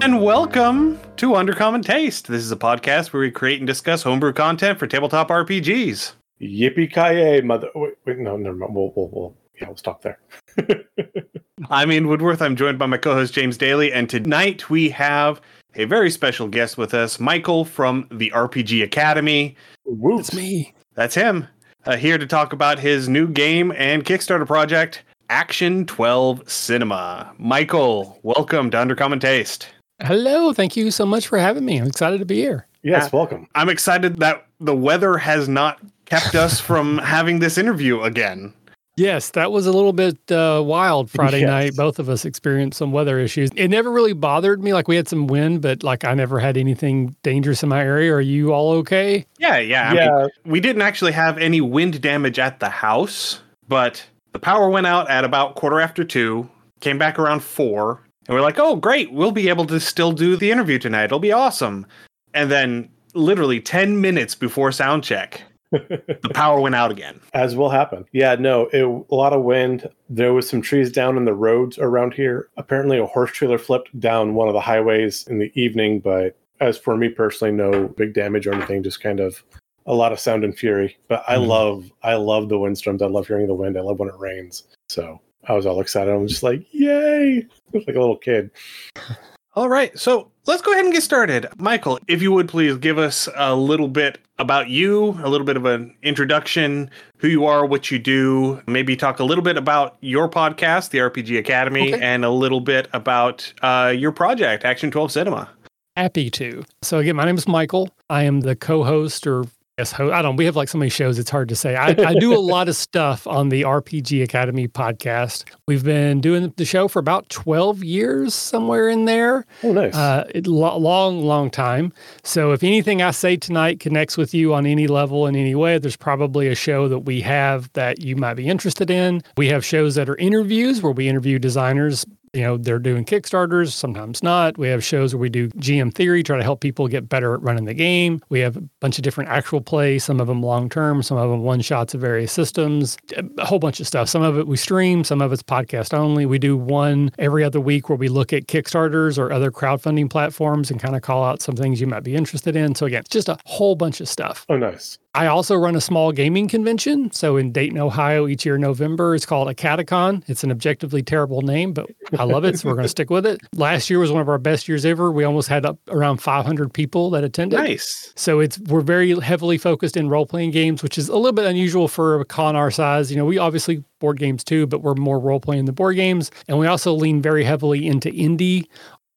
Hello and welcome to Undercommon Taste. This is a podcast where we create and discuss homebrew content for tabletop RPGs. Yippee ki mother! Wait, wait, no, never mind. We'll, we'll, we'll, yeah, we'll stop there. I'm Ian Woodworth. I'm joined by my co-host James Daly, and tonight we have a very special guest with us, Michael from the RPG Academy. Woo. It's me. That's him. Uh, here to talk about his new game and Kickstarter project, Action 12 Cinema. Michael, welcome to Undercommon Taste. Hello. Thank you so much for having me. I'm excited to be here. Yes, welcome. I'm excited that the weather has not kept us from having this interview again. Yes, that was a little bit uh, wild Friday Yes. night. Both of us experienced some weather issues. It never really bothered me. Like we had some wind, but like I never had anything dangerous in my area. Are you all okay? Yeah, yeah. I mean, yeah, we didn't actually have any wind damage at the house, but the power went out at about quarter after two, came back around four, and we're like, oh, great, we'll be able to still do the interview tonight. It'll be awesome. And then, literally 10 minutes before sound check, the power went out again. as will happen. Yeah, no, it, a lot of wind. There was some trees down in the roads around here. Apparently, a horse trailer flipped down one of the highways in the evening, but as for me personally, no big damage or anything. Just kind of a lot of sound and fury. But I Mhm. love, I love the windstorms. I love hearing the wind. I love when it rains. So I was all excited. I'm just like, yay! like a little kid. All right, so let's go ahead and get started. Michael, if you would please give us a little bit about you, a little bit of an introduction, who you are, what you do, maybe talk a little bit about your podcast, the RPG Academy, Okay. and a little bit about uh, your project, Action 12 Cinema. Happy to. So again, my name is Michael. I am the co-host or yes, ho- I don't. We have like so many shows. It's hard to say. I, I do a lot of stuff on the RPG Academy podcast. We've been doing the show for about twelve years, somewhere in there. Oh, nice. Uh, it, lo- long, long time. So if anything I say tonight connects with you on any level in any way, there's probably a show that we have that you might be interested in. We have shows that are interviews where we interview designers. You know, they're doing Kickstarters, sometimes not. We have shows where we do GM theory, try to help people get better at running the game. We have a bunch of different actual play, some of them long term, some of them one shots of various systems, a whole bunch of stuff. Some of it we stream, some of it's podcast only. We do one every other week where we look at Kickstarters or other crowdfunding platforms and kind of call out some things you might be interested in. So, again, just a whole bunch of stuff. oh, nice. I also run a small gaming convention. So in Dayton, Ohio, each year in November, it's called a Catacon. It's an objectively terrible name, but I love it. So we're going to stick with it. Last year was one of our best years ever. We almost had up around 500 people that attended. Nice. So it's we're very heavily focused in role playing games, which is a little bit unusual for a con our size. You know, we obviously board games too, but we're more role playing than board games, and we also lean very heavily into indie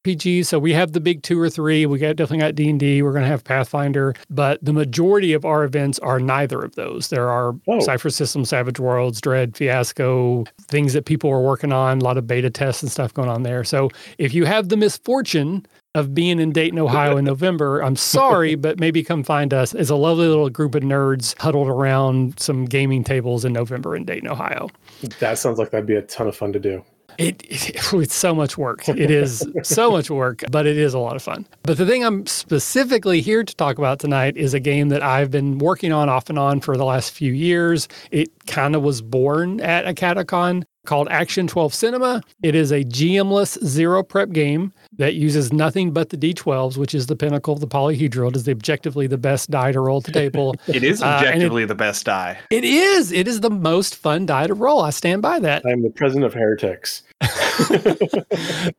RPGs. So we have the big two or three. We got definitely got D and D. We're going to have Pathfinder, but the majority of our events are neither of those. There are Oh. Cipher System, Savage Worlds, Dread, Fiasco, things that people are working on. A lot of beta tests and stuff going on there. So if you have the misfortune of being in Dayton, Ohio in November. I'm sorry, but maybe come find us. It's a lovely little group of nerds huddled around some gaming tables in November in Dayton, Ohio. That sounds like that'd be a ton of fun to do. It, it it's so much work. It is so much work, but it is a lot of fun. But the thing I'm specifically here to talk about tonight is a game that I've been working on off and on for the last few years. It kind of was born at a Catacon called Action 12 Cinema. It is a GM-less zero prep game that uses nothing but the D12s, which is the pinnacle of the polyhedral. It is the objectively the best die to roll to table. It is Uh, and it- objectively the best die. it is. It is the most fun die to roll. I stand by that. I'm the president of Heretics.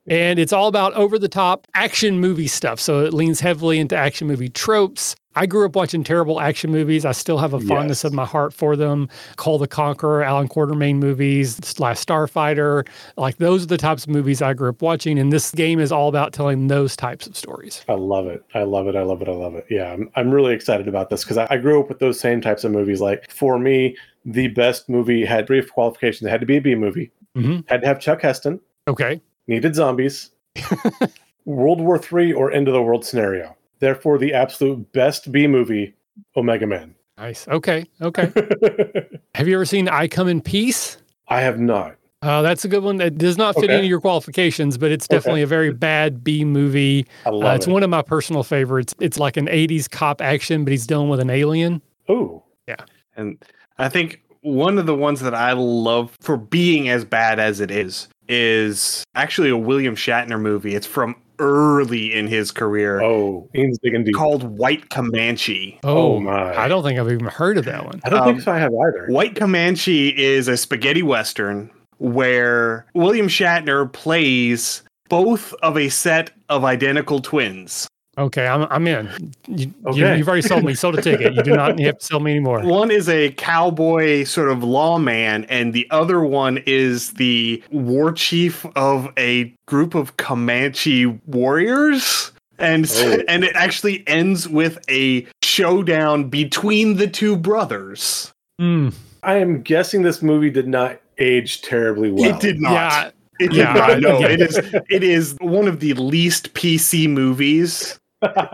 and it's all about over the top action movie stuff. So it leans heavily into action movie tropes. I grew up watching terrible action movies. I still have a fondness Yes. of my heart for them. Kull the Conqueror, Allan Quatermain movies, Last Starfighter. Like those are the types of movies I grew up watching. And this game is all about telling those types of stories. I love it. I love it. I love it. I love it. Yeah, I'm, I'm really excited about this because I, I grew up with those same types of movies. Like for me, the best movie had brief qualifications. It had to be a B movie. Mhm. Had to have Chuck Heston. Okay. Needed zombies. World War Three or end of the world scenario. Therefore, the absolute best B movie, Omega Man. Nice. Okay. Okay. have you ever seen I Come in Peace? I have not. Uh, that's a good one that does not fit Okay. into your qualifications, but it's definitely a very bad B movie. I Uh, love it's it. one of my personal favorites. It's like an 80s cop action, but he's dealing with an alien. Ooh, Yeah. And I think one of the ones that I love for being as bad as it is is actually a William Shatner movie. It's from early in his career Oh, Ian's digging deep. called White Comanche. Oh, my. I don't think I've even heard of that one. I don't Um, think so. I have either. White Comanche is a spaghetti western where William Shatner plays both of a set of identical twins. Okay, I'm I'm in. You, Okay. you, have already sold me. Sold a ticket. You do not have to sell me anymore. One is a cowboy sort of lawman, and the other one is the war chief of a group of Comanche warriors. And Oh. and it actually ends with a showdown between the two brothers. Hmm. I am guessing this movie did not age terribly well. It did not. Yeah, It did Yeah, not. No, it is. It is one of the least PC movies.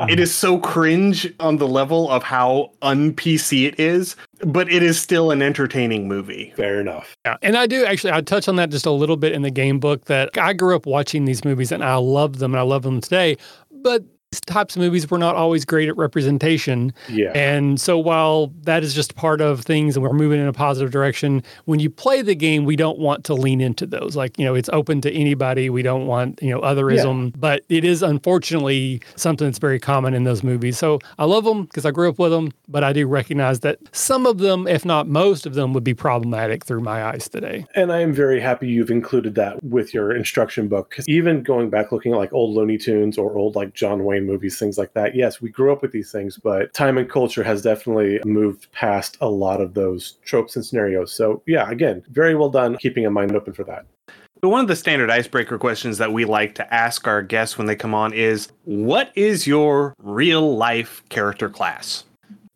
It is so cringe on the level of how un PC it is, but it is still an entertaining movie. Fair enough. Yeah, and I do actually. I touch on that just a little bit in the game book. That I grew up watching these movies and I love them and I love them today. But these types of movies were not always great at representation. Yeah. And so while that is just part of things and we're moving in a positive direction, when you play the game, we don't want to lean into those. Like, you know, it's open to anybody. We don't want, you know, otherism, but it is unfortunately something that's very common in those movies. So I love them because I grew up with them, but I do recognize that some of them, if not most of them, would be problematic through my eyes today. And I am very happy you've included that with your instruction book. Because even going back looking at like old Looney Tunes or old like John Wayne movies, things like that, yes, we grew up with these things, but time and culture has definitely moved past a lot of those tropes and scenarios. So, yeah, again, very well done keeping a mind open for that. So one of the standard icebreaker questions that we like to ask our guests when they come on is, "What is your real life character class?"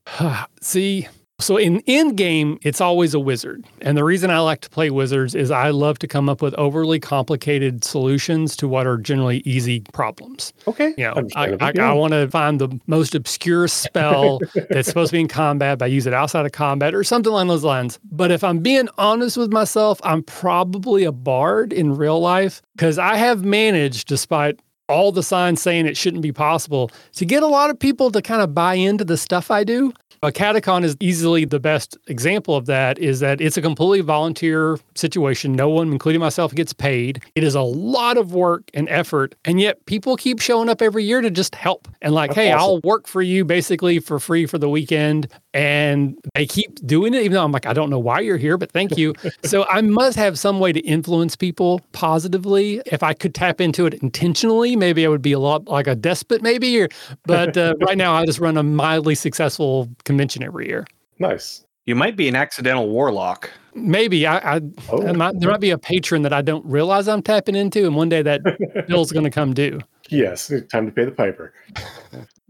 See, so in in game, it's always a wizard, and the reason I like to play wizards is I love to come up with overly complicated solutions to what are generally easy problems. Okay. You know, I, I, yeah. I want to find the most obscure spell that's supposed to be in combat, but I use it outside of combat or something along those lines. But if I'm being honest with myself, I'm probably a bard in real life because I have managed, despite all the signs saying it shouldn't be possible, to get a lot of people to kind of buy into the stuff I do. A catacon is easily the best example of that is that it's a completely volunteer situation. No one, including myself, gets paid. It is a lot of work and effort. And yet people keep showing up every year to just help. And like, That's hey, awesome. I'll work for you basically for free for the weekend. And they keep doing it, even though I'm like, I don't know why you're here, but thank you. so I must have some way to influence people positively. If I could tap into it intentionally, maybe I would be a lot like a despot, maybe. Or, but uh, right now, I just run a mildly successful convention every year. Nice. You might be an accidental warlock. Maybe I, I Oh. there, might, there might be a patron that I don't realize I'm tapping into, and one day that bill's going to come due. Yes, time to pay the piper.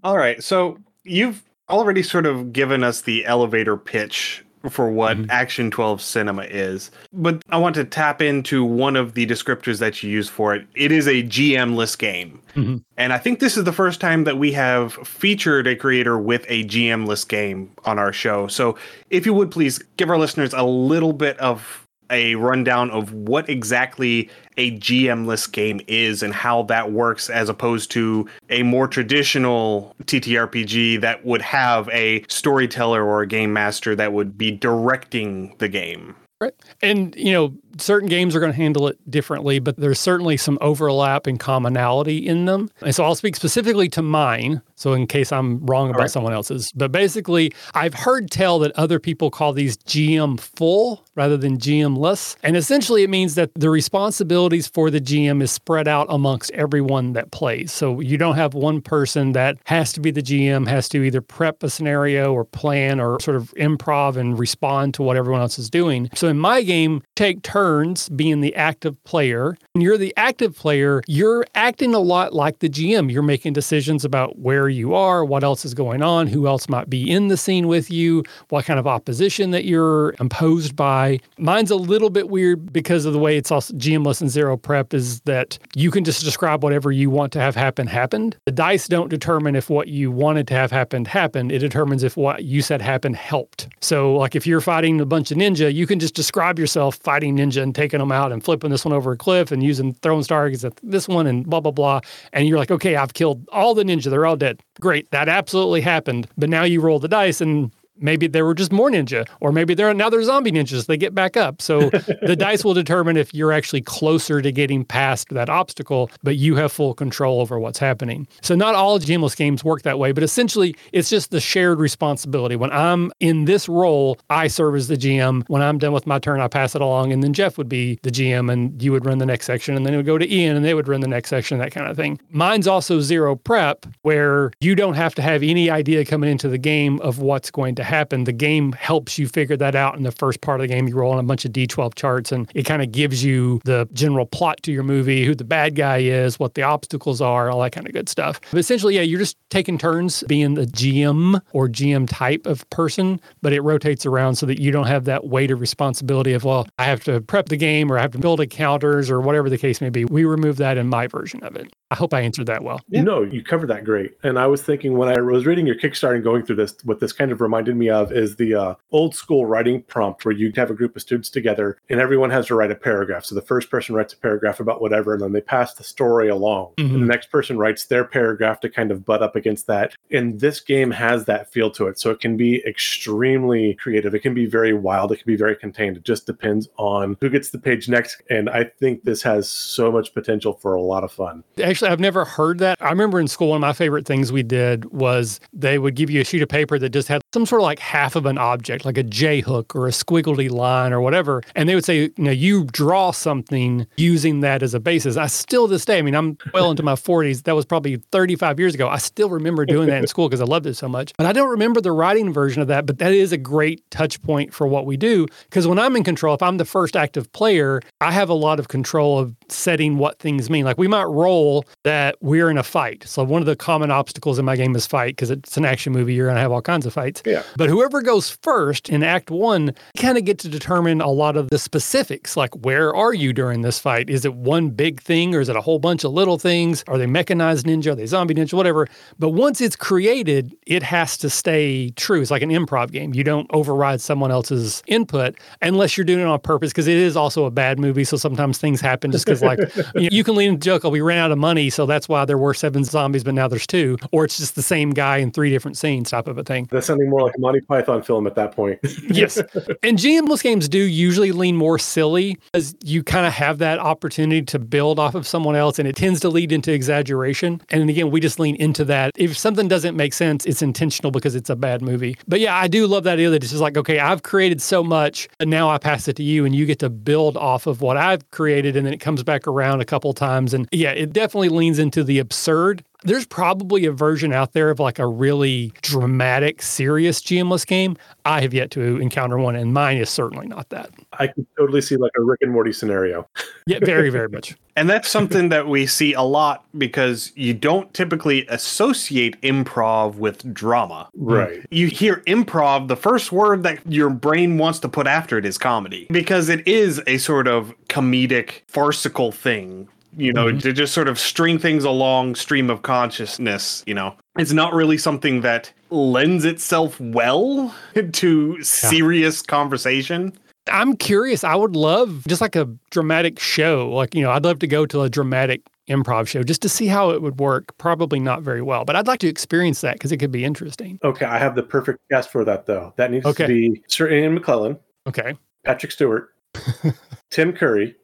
All right. So you've already sort of given us the elevator pitch for what Mhm. Action 12 Cinema is. But I want to tap into one of the descriptors that you use for it. It is a GM-less game. Mhm. And I think this is the first time that we have featured a creator with a GM-less game on our show. So if you would please give our listeners a little bit of a rundown of what exactly a GM-less game is and how that works as opposed to a more traditional TTRPG that would have a storyteller or a game master that would be directing the game. Right. And, you know, certain games are going to handle it differently, but there's certainly some overlap and commonality in them. And so I'll speak specifically to mine. So, in case I'm wrong about right. someone else's, but basically, I've heard tell that other people call these GM full rather than GM less. And essentially, it means that the responsibilities for the GM is spread out amongst everyone that plays. So, you don't have one person that has to be the GM, has to either prep a scenario or plan or sort of improv and respond to what everyone else is doing. So, in my game, take turns being the active player. When you're the active player, you're acting a lot like the GM. You're making decisions about where you are, what else is going on, who else might be in the scene with you, what kind of opposition that you're imposed by. Mine's a little bit weird because of the way it's also GM-less and zero prep is that you can just describe whatever you want to have happen happened. The dice don't determine if what you wanted to have happened happened. It determines if what you said happened helped. So like if you're fighting a bunch of ninja, you can just describe yourself fighting ninja and taking them out and flipping this one over a cliff and using throwing stars at this one and blah blah blah. And you're like, okay, I've killed all the ninja. They're all dead. Great, that absolutely happened. But now you roll the dice and maybe there were just more ninja, or maybe there are now there's zombie ninjas. They get back up. So the dice will determine if you're actually closer to getting past that obstacle, but you have full control over what's happening. So not all GMless games work that way, but essentially it's just the shared responsibility. When I'm in this role, I serve as the GM. When I'm done with my turn, I pass it along, and then Jeff would be the GM, and you would run the next section, and then it would go to Ian, and they would run the next section, that kind of thing. Mine's also zero prep, where you don't have to have any idea coming into the game of what's going to happen. The game helps you figure that out in the first part of the game. You roll on a bunch of D12 charts, and it kind of gives you the general plot to your movie, who the bad guy is, what the obstacles are, all that kind of good stuff. But essentially, yeah, you're just taking turns being the GM or GM type of person, but it rotates around so that you don't have that weight of responsibility of, well, I have to prep the game or I have to build encounters or whatever the case may be. We remove that in my version of it. I hope I answered that well. Yeah. No, you covered that great. And I was thinking when I was reading your Kickstarter and going through this, what this kind of reminded me of is the uh, old school writing prompt where you have a group of students together and everyone has to write a paragraph. So the first person writes a paragraph about whatever, and then they pass the story along. Mm-hmm. And the next person writes their paragraph to kind of butt up against that. And this game has that feel to it. So it can be extremely creative. It can be very wild. It can be very contained. It just depends on who gets the page next. And I think this has so much potential for a lot of fun. Actually, Actually, I've never heard that. I remember in school, one of my favorite things we did was they would give you a sheet of paper that just had some sort of like half of an object, like a J hook or a squiggly line or whatever. And they would say, you know, you draw something using that as a basis. I still, to this day, I mean, I'm well into my 40s. That was probably 35 years ago. I still remember doing that in school because I loved it so much. But I don't remember the writing version of that. But that is a great touch point for what we do. Because when I'm in control, if I'm the first active player, I have a lot of control of setting what things mean. Like we might roll that we're in a fight. So one of the common obstacles in my game is fight because it's an action movie. You're going to have all kinds of fights. Yeah. But whoever goes first in Act One kind of get to determine a lot of the specifics, like where are you during this fight? Is it one big thing or is it a whole bunch of little things? Are they mechanized ninja? Are they zombie ninja? Whatever. But once it's created, it has to stay true. It's like an improv game. You don't override someone else's input unless you're doing it on purpose because it is also a bad movie. So sometimes things happen just because, like, you, know, you can lean into joke, oh, we ran out of money. So that's why there were seven zombies, but now there's two. Or it's just the same guy in three different scenes type of a thing. That's something more like a Monty Python film at that point. yes. And GMless games do usually lean more silly as you kind of have that opportunity to build off of someone else and it tends to lead into exaggeration. And again, we just lean into that. If something doesn't make sense, it's intentional because it's a bad movie. But yeah, I do love that idea that it's just like, okay, I've created so much and now I pass it to you and you get to build off of what I've created and then it comes back around a couple times. And yeah, it definitely leans into the absurd there's probably a version out there of like a really dramatic, serious GMless game. I have yet to encounter one, and mine is certainly not that. I can totally see like a Rick and Morty scenario. yeah, very, very much. And that's something that we see a lot because you don't typically associate improv with drama. Right. You hear improv, the first word that your brain wants to put after it is comedy because it is a sort of comedic, farcical thing you know, mm-hmm. to just sort of string things along stream of consciousness, you know. It's not really something that lends itself well to serious yeah. conversation. I'm curious. I would love just like a dramatic show. Like, you know, I'd love to go to a dramatic improv show just to see how it would work. Probably not very well, but I'd like to experience that because it could be interesting. Okay. I have the perfect guest for that, though. That needs okay. to be Sir Ian McKellen. Okay. Patrick Stewart. Tim Curry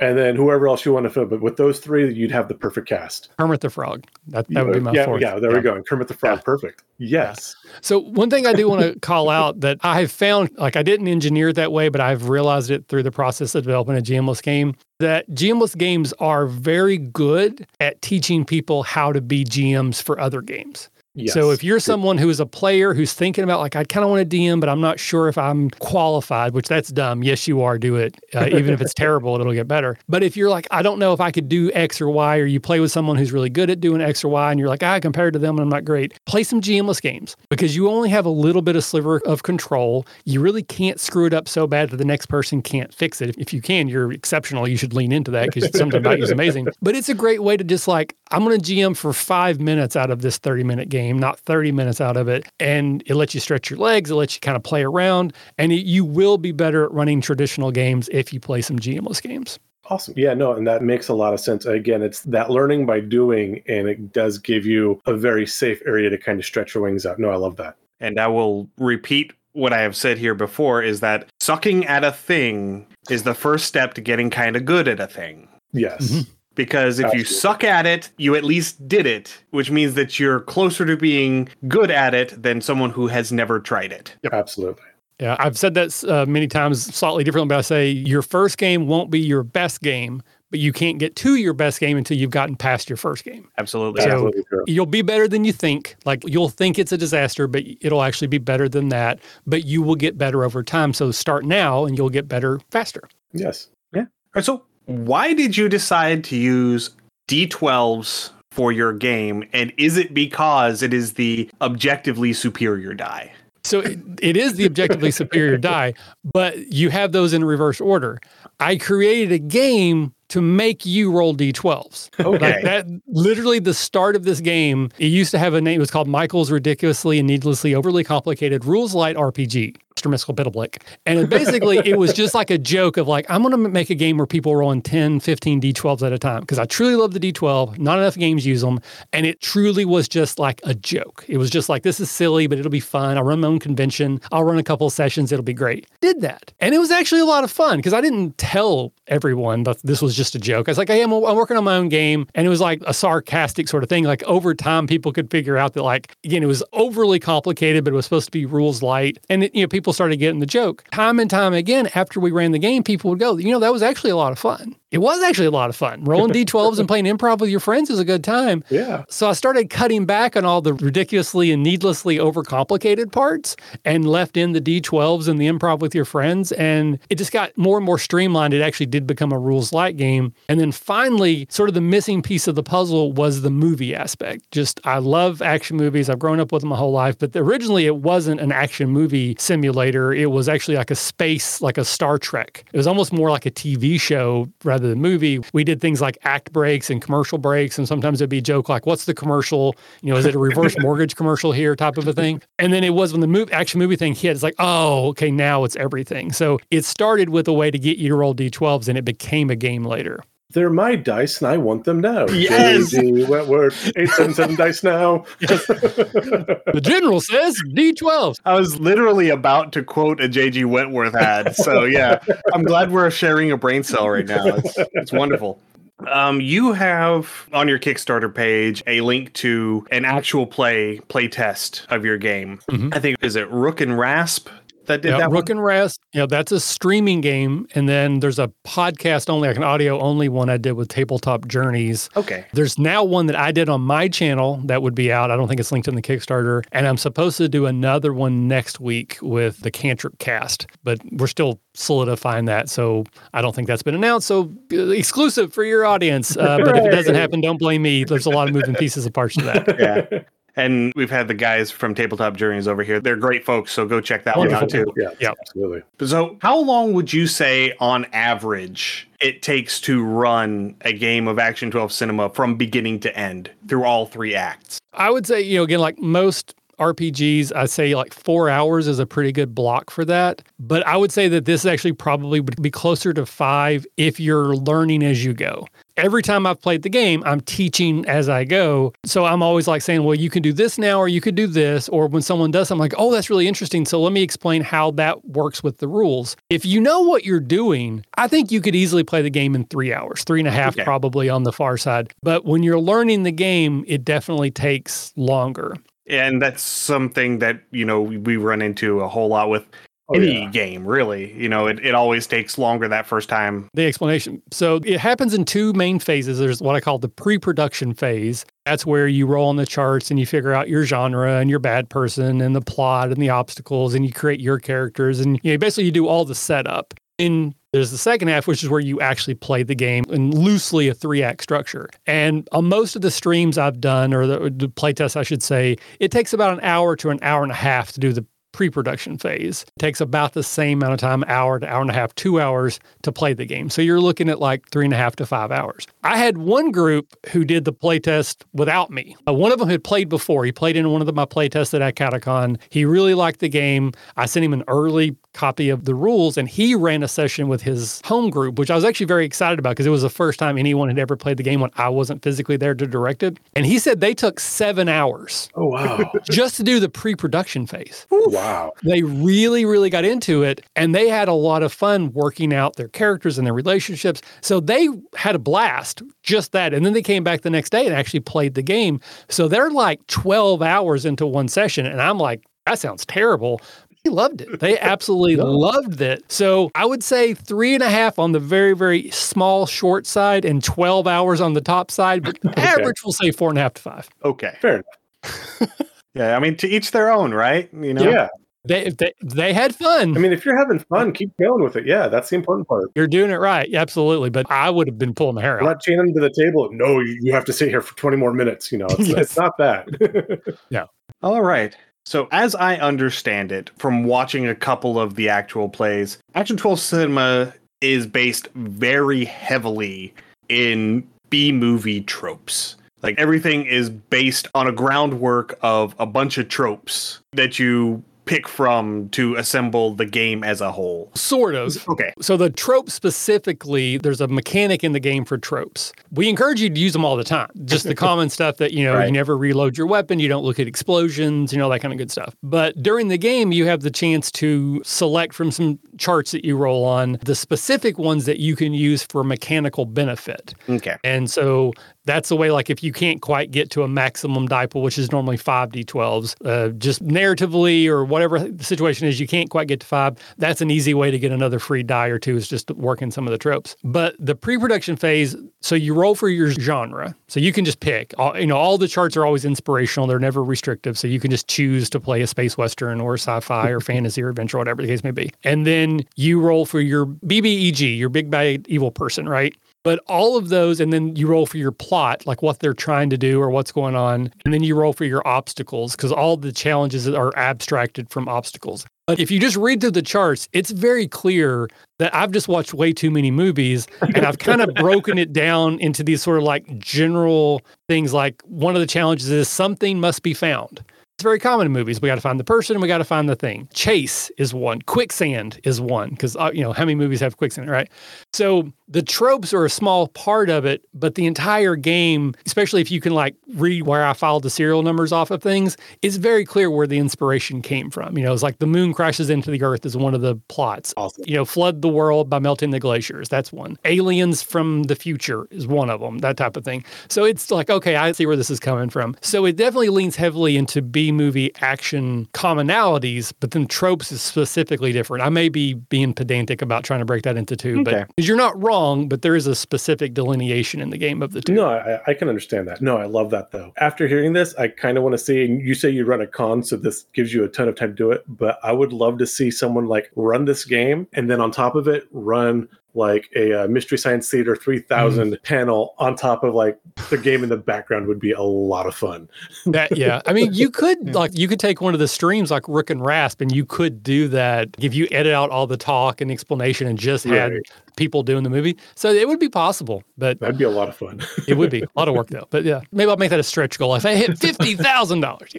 and then whoever else you want to fill. But with those three, you'd have the perfect cast. Kermit the Frog. That, that would be my yeah, fourth. Yeah, there yeah. we go. Kermit the Frog. Yeah. Perfect. Yes. So one thing I do want to call out that I have found, like I didn't engineer it that way, but I've realized it through the process of developing a GMless game, that GMless games are very good at teaching people how to be GMs for other games. Yes. So if you're someone who is a player who's thinking about like I kind of want to DM, but I'm not sure if I'm qualified, which that's dumb. Yes, you are. Do it. Uh, even if it's terrible, it'll get better. But if you're like I don't know if I could do X or Y, or you play with someone who's really good at doing X or Y, and you're like ah compared to them, I'm not great. Play some GMless games because you only have a little bit of sliver of control. You really can't screw it up so bad that the next person can't fix it. If, if you can, you're exceptional. You should lean into that because something about you is amazing. But it's a great way to just like I'm going to GM for five minutes out of this 30 minute game game, not 30 minutes out of it. And it lets you stretch your legs, it lets you kind of play around, and it, you will be better at running traditional games if you play some GMless games. Awesome. Yeah, no, and that makes a lot of sense. Again, it's that learning by doing, and it does give you a very safe area to kind of stretch your wings out. No, I love that. and I will repeat what I have said here before is that sucking at a thing is the first step to getting kind of good at a thing. Yes. Mhm. Because if you suck at it, you at least did it, which means that you're closer to being good at it than someone who has never tried it. Yep. Absolutely. Yeah, I've said that uh, many times, slightly differently, but I say your first game won't be your best game, but you can't get to your best game until you've gotten past your first game. Absolutely. So- Absolutely true. You'll be better than you think. Like you'll think it's a disaster, but it'll actually be better than that. But you will get better over time. So start now and you'll get better faster. Yes. Yeah. All right, so why did you decide to use D12s for your game? And is it because it is the objectively superior die? So it, it is the objectively superior die, but you have those in reverse order. I created a game to make you roll d12s. Okay. Like that, literally the start of this game, it used to have a name. It was called Michael's Ridiculously and Needlessly Overly Complicated Rules Light RPG. Mr. Miskell Biddleblick. And basically, it was just like a joke of like, I'm going to make a game where people roll in 10, 15 D12s at a time because I truly love the D12. Not enough games use them. And it truly was just like a joke. It was just like, this is silly, but it'll be fun. I'll run my own convention. I'll run a couple sessions. It'll be great. Did that. And it was actually a lot of fun because I didn't tell everyone that this was just a joke. I was like, hey, I'm, I'm working on my own game. And it was like a sarcastic sort of thing. Like over time, people could figure out that, like, again, it was overly complicated, but it was supposed to be rules light. And, it, you know, people started getting the joke. Time and time again, after we ran the game, people would go, you know, that was actually a lot of fun. It was actually a lot of fun. Rolling D12s and playing improv with your friends is a good time. Yeah. So I started cutting back on all the ridiculously and needlessly overcomplicated parts and left in the D12s and the improv with your friends. And it just got more and more streamlined. It actually did become a rules light game. And then finally, sort of the missing piece of the puzzle was the movie aspect. Just, I love action movies. I've grown up with them my whole life, but originally it wasn't an action movie simulator. It was actually like a space, like a Star Trek. It was almost more like a TV show rather than movie. We did things like act breaks and commercial breaks. And sometimes it'd be a joke like, what's the commercial? You know, is it a reverse mortgage commercial here type of a thing? And then it was when the move, action movie thing hit, it's like, oh, okay, now it's everything. So it started with a way to get you to roll D12s and it became a game later. They're my dice and I want them now. Yes. J.G. Wentworth, 877 dice now. The general says D12. I was literally about to quote a JG Wentworth ad. So yeah, I'm glad we're sharing a brain cell right now. It's, it's wonderful. Um, you have on your Kickstarter page a link to an actual play play test of your game. Mhm. I think is it Rook and Rasp that did Yeah, that Rook one? and Rest, you know, that's a streaming game. And then there's a podcast only, like an audio only one I did with Tabletop Journeys. Okay. There's now one that I did on my channel that would be out. I don't think it's linked in the Kickstarter. And I'm supposed to do another one next week with the Cantrip cast, but we're still solidifying that. So I don't think that's been announced. So uh, exclusive for your audience. Uh, but if it doesn't happen, don't blame me. There's a lot of moving pieces of parts to that. Yeah. And we've had the guys from Tabletop Journeys over here. They're great folks, so go check that one out too. Yeah, Yep. absolutely. So, how long would you say, on average, it takes to run a game of Action 12 Cinema from beginning to end through all three acts? I would say, you know, again, like most RPGs, I'd say like four hours is a pretty good block for that. But I would say that this actually probably would be closer to five if you're learning as you go. Every time I've played the game, I'm teaching as I go. So I'm always like saying, well, you can do this now, or you could do this. Or when someone does, I'm like, oh, that's really interesting. So let me explain how that works with the rules. If you know what you're doing, I think you could easily play the game in three hours, three and a half Okay. probably on the far side. But when you're learning the game, it definitely takes longer. And that's something that, you know, we run into a whole lot with Oh, any yeah. game, really. You know, it, it always takes longer that first time. The explanation. So it happens in two main phases. There's what I call the pre production phase. That's where you roll on the charts and you figure out your genre and your bad person and the plot and the obstacles and you create your characters. And you know, basically, you do all the setup. In there's the second half, which is where you actually play the game in loosely a three act structure. And on most of the streams I've done, or the, the playtests, I should say, it takes about an hour to an hour and a half to do the pre-production phase. It takes about the same amount of time, hour to hour and a half, two hours to play the game. So you're looking at like three and a half to five hours. I had one group who did the playtest without me. Uh, one of them had played before. He played in one of the, my playtests at Catacon. He really liked the game. I sent him an early copy of the rules and he ran a session with his home group, which I was actually very excited about because it was the first time anyone had ever played the game when I wasn't physically there to direct it. And he said they took seven hours. Oh, wow. just to do the pre production phase. wow. They really, really got into it and they had a lot of fun working out their characters and their relationships. So they had a blast, just that. And then they came back the next day and actually played the game. So they're like 12 hours into one session. And I'm like, that sounds terrible. He loved it. They absolutely loved it. So I would say three and a half on the very, very small, short side and 12 hours on the top side. But okay. average, we'll say four and a half to five. Okay. Fair enough. yeah. I mean, to each their own, right? You know? Yeah. They, they they had fun. I mean, if you're having fun, keep going with it. Yeah, that's the important part. You're doing it right. Absolutely. But I would have been pulling the hair out. I'm not chaining them to the table. No, you have to sit here for 20 more minutes. You know, it's, yes. it's not that. yeah. All right. So, as I understand it from watching a couple of the actual plays, Action 12 Cinema is based very heavily in B movie tropes. Like everything is based on a groundwork of a bunch of tropes that you pick from to assemble the game as a whole. Sort of. Okay. So the trope specifically, there's a mechanic in the game for tropes. We encourage you to use them all the time. Just the common stuff that, you know, right. you never reload your weapon, you don't look at explosions, you know, that kind of good stuff. But during the game, you have the chance to select from some charts that you roll on the specific ones that you can use for mechanical benefit. Okay. And so that's the way like if you can't quite get to a maximum die pool which is normally five d12s uh, just narratively or whatever the situation is you can't quite get to five. That's an easy way to get another free die or two is just working some of the tropes. But the pre-production phase so you roll for your genre. So you can just pick. All, you know all the charts are always inspirational. They're never restrictive. So you can just choose to play a space western or sci-fi or fantasy or adventure whatever the case may be. And then you roll for your bbeg your big bad evil person right but all of those, and then you roll for your plot, like what they're trying to do or what's going on. And then you roll for your obstacles because all the challenges are abstracted from obstacles. But if you just read through the charts, it's very clear that I've just watched way too many movies and I've kind of broken it down into these sort of like general things like one of the challenges is something must be found. It's very common in movies. We got to find the person we got to find the thing. Chase is one. Quicksand is one because uh, you know how many movies have quicksand, right? So the tropes are a small part of it, but the entire game, especially if you can like read where I filed the serial numbers off of things, it's very clear where the inspiration came from. You know, it's like the moon crashes into the earth is one of the plots. Awesome. You know, flood the world by melting the glaciers. That's one. Aliens from the future is one of them. That type of thing. So it's like okay, I see where this is coming from. So it definitely leans heavily into B movie action commonalities, but then tropes is specifically different. I may be being pedantic about trying to break that into two, okay. but you're not wrong, but there is a specific delineation in the game of the two. No, I, I can understand that. No, I love that though. After hearing this, I kind of want to see, and you say you run a con, so this gives you a ton of time to do it, but I would love to see someone like run this game and then on top of it, run like a uh, Mystery Science Theater 3000 mm. panel on top of like the game in the background would be a lot of fun. that yeah, I mean you could like you could take one of the streams like Rook and Rasp and you could do that if you edit out all the talk and explanation and just had people doing the movie. So it would be possible, but that'd be a lot of fun. it would be a lot of work though. But yeah, maybe I'll make that a stretch goal. If I hit fifty thousand dollars,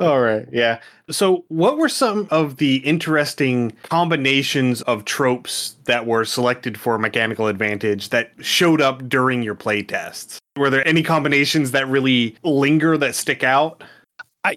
all right, yeah. So, what were some of the interesting combinations of tropes that were selected for mechanical advantage that showed up during your play tests? Were there any combinations that really linger that stick out?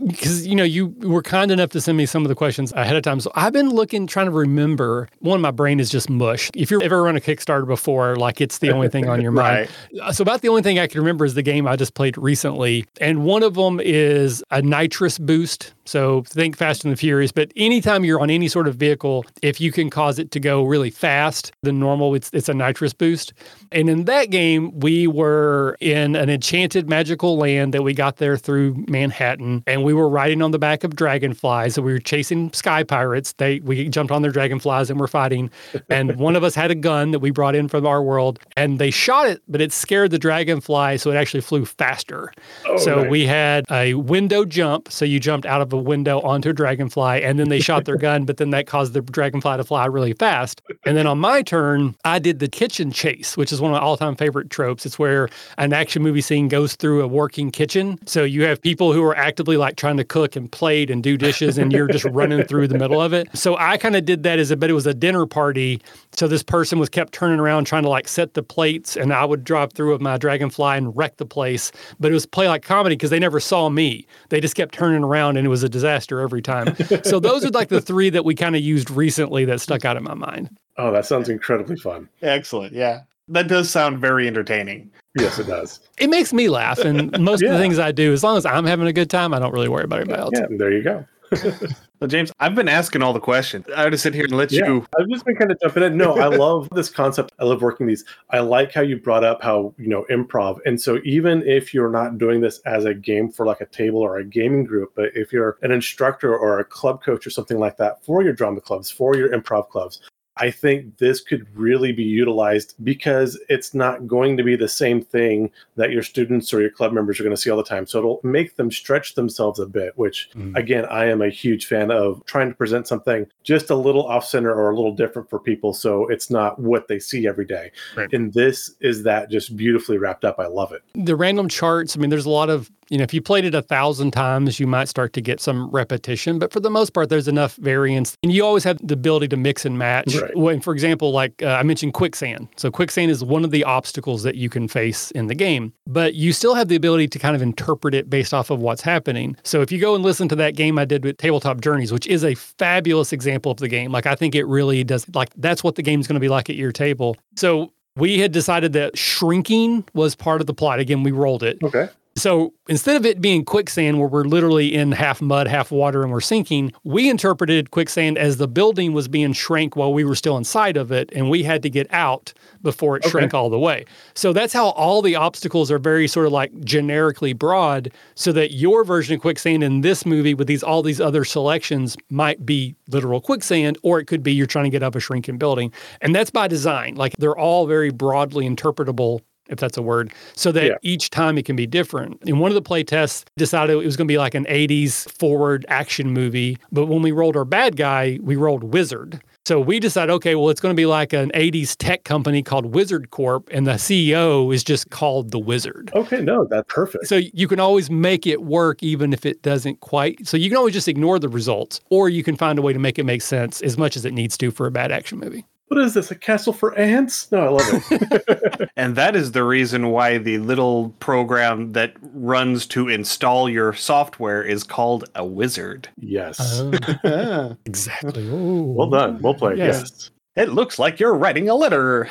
Because you know you were kind enough to send me some of the questions ahead of time so i've been looking trying to remember one my brain is just mush if you've ever run a kickstarter before like it's the only thing on your mind right. Uh, so about the only thing i can remember is the game i just played recently and one of them is a nitrous boost so think Fast and the Furious. But anytime you're on any sort of vehicle, if you can cause it to go really fast than normal, it's, it's a nitrous boost. And in that game, we were in an enchanted magical land that we got there through Manhattan. And we were riding on the back of dragonflies. So we were chasing sky pirates. They we jumped on their dragonflies and we're fighting. And one of us had a gun that we brought in from our world, and they shot it, but it scared the dragonfly, so it actually flew faster. Oh, so nice. we had a window jump. So you jumped out of a window onto a dragonfly, and then they shot their gun, but then that caused the dragonfly to fly really fast. And then on my turn, I did the kitchen chase, which is one of my all time favorite tropes. It's where an action movie scene goes through a working kitchen. So you have people who are actively like trying to cook and plate and do dishes, and you're just running through the middle of it. So I kind of did that as a but it was a dinner party. So this person was kept turning around trying to like set the plates, and I would drop through with my dragonfly and wreck the place. But it was play like comedy because they never saw me. They just kept turning around, and it was a disaster every time. so those are like the three that we kind of used recently that stuck out in my mind. Oh, that sounds incredibly fun. Excellent. Yeah. That does sound very entertaining. Yes, it does. It makes me laugh, and most of the things I do, as long as I'm having a good time, I don't really worry about anybody else. Yeah, there you go. So, James, I've been asking all the questions. I would to sit here and let Yeah, you. I've just been kind of jumping in. No, I love this concept. I love working these. I like how you brought up how, you know, improv. And so even if you're not doing this as a game for like a table or a gaming group, but if you're an instructor or a club coach or something like that for your drama clubs, for your improv clubs, I think this could really be utilized because it's not going to be the same thing that your students or your club members are going to see all the time. So it'll make them stretch themselves a bit, which Mm. again, I am a huge fan of trying to present something just a little off center or a little different for people so it's not what they see every day. Right. And this is that just beautifully wrapped up. I love it. the random charts, I mean, there's a lot of, you know, if you played it a thousand times, you might start to get some repetition, but for the most part, there's enough variance. And you always have the ability to mix and match. Right. When, for example, like uh, I mentioned quicksand. So, quicksand is one of the obstacles that you can face in the game, but you still have the ability to kind of interpret it based off of what's happening. So, if you go and listen to that game I did with Tabletop Journeys, which is a fabulous example of the game, like I think it really does, like that's what the game's going to be like at your table. So, we had decided that shrinking was part of the plot. Again, we rolled it. Okay. So instead of it being quicksand where we're literally in half mud, half water, and we're sinking, we interpreted quicksand as the building was being shrank while we were still inside of it, and we had to get out before it Okay. shrank all the way. So that's how all the obstacles are very sort of like generically broad, so that your version of quicksand in this movie with these all these other selections might be literal quicksand, or it could be you're trying to get up a shrinking building. And that's by design. Like they're all very broadly interpretable if that's a word, so that Yeah. each time it can be different. In one of the play tests, decided it was going to be like an 80s forward action movie, but when we rolled our bad guy, we rolled wizard. So we decided, okay, well, it's going to be like an 80s tech company called Wizard Corp, and the CEO is just called the Wizard. Okay. No, that's perfect. So you can always make it work even if it doesn't quite. So you can always just ignore the results, or you can find a way to make it make sense as much as it needs to for a bad action movie. What is this? A castle for ants? No, I love it. And that is the reason why the little program that runs to install your software is called a wizard. yes. Oh. exactly. Oh. well done. Well played. Yes. It looks like you're writing a letter.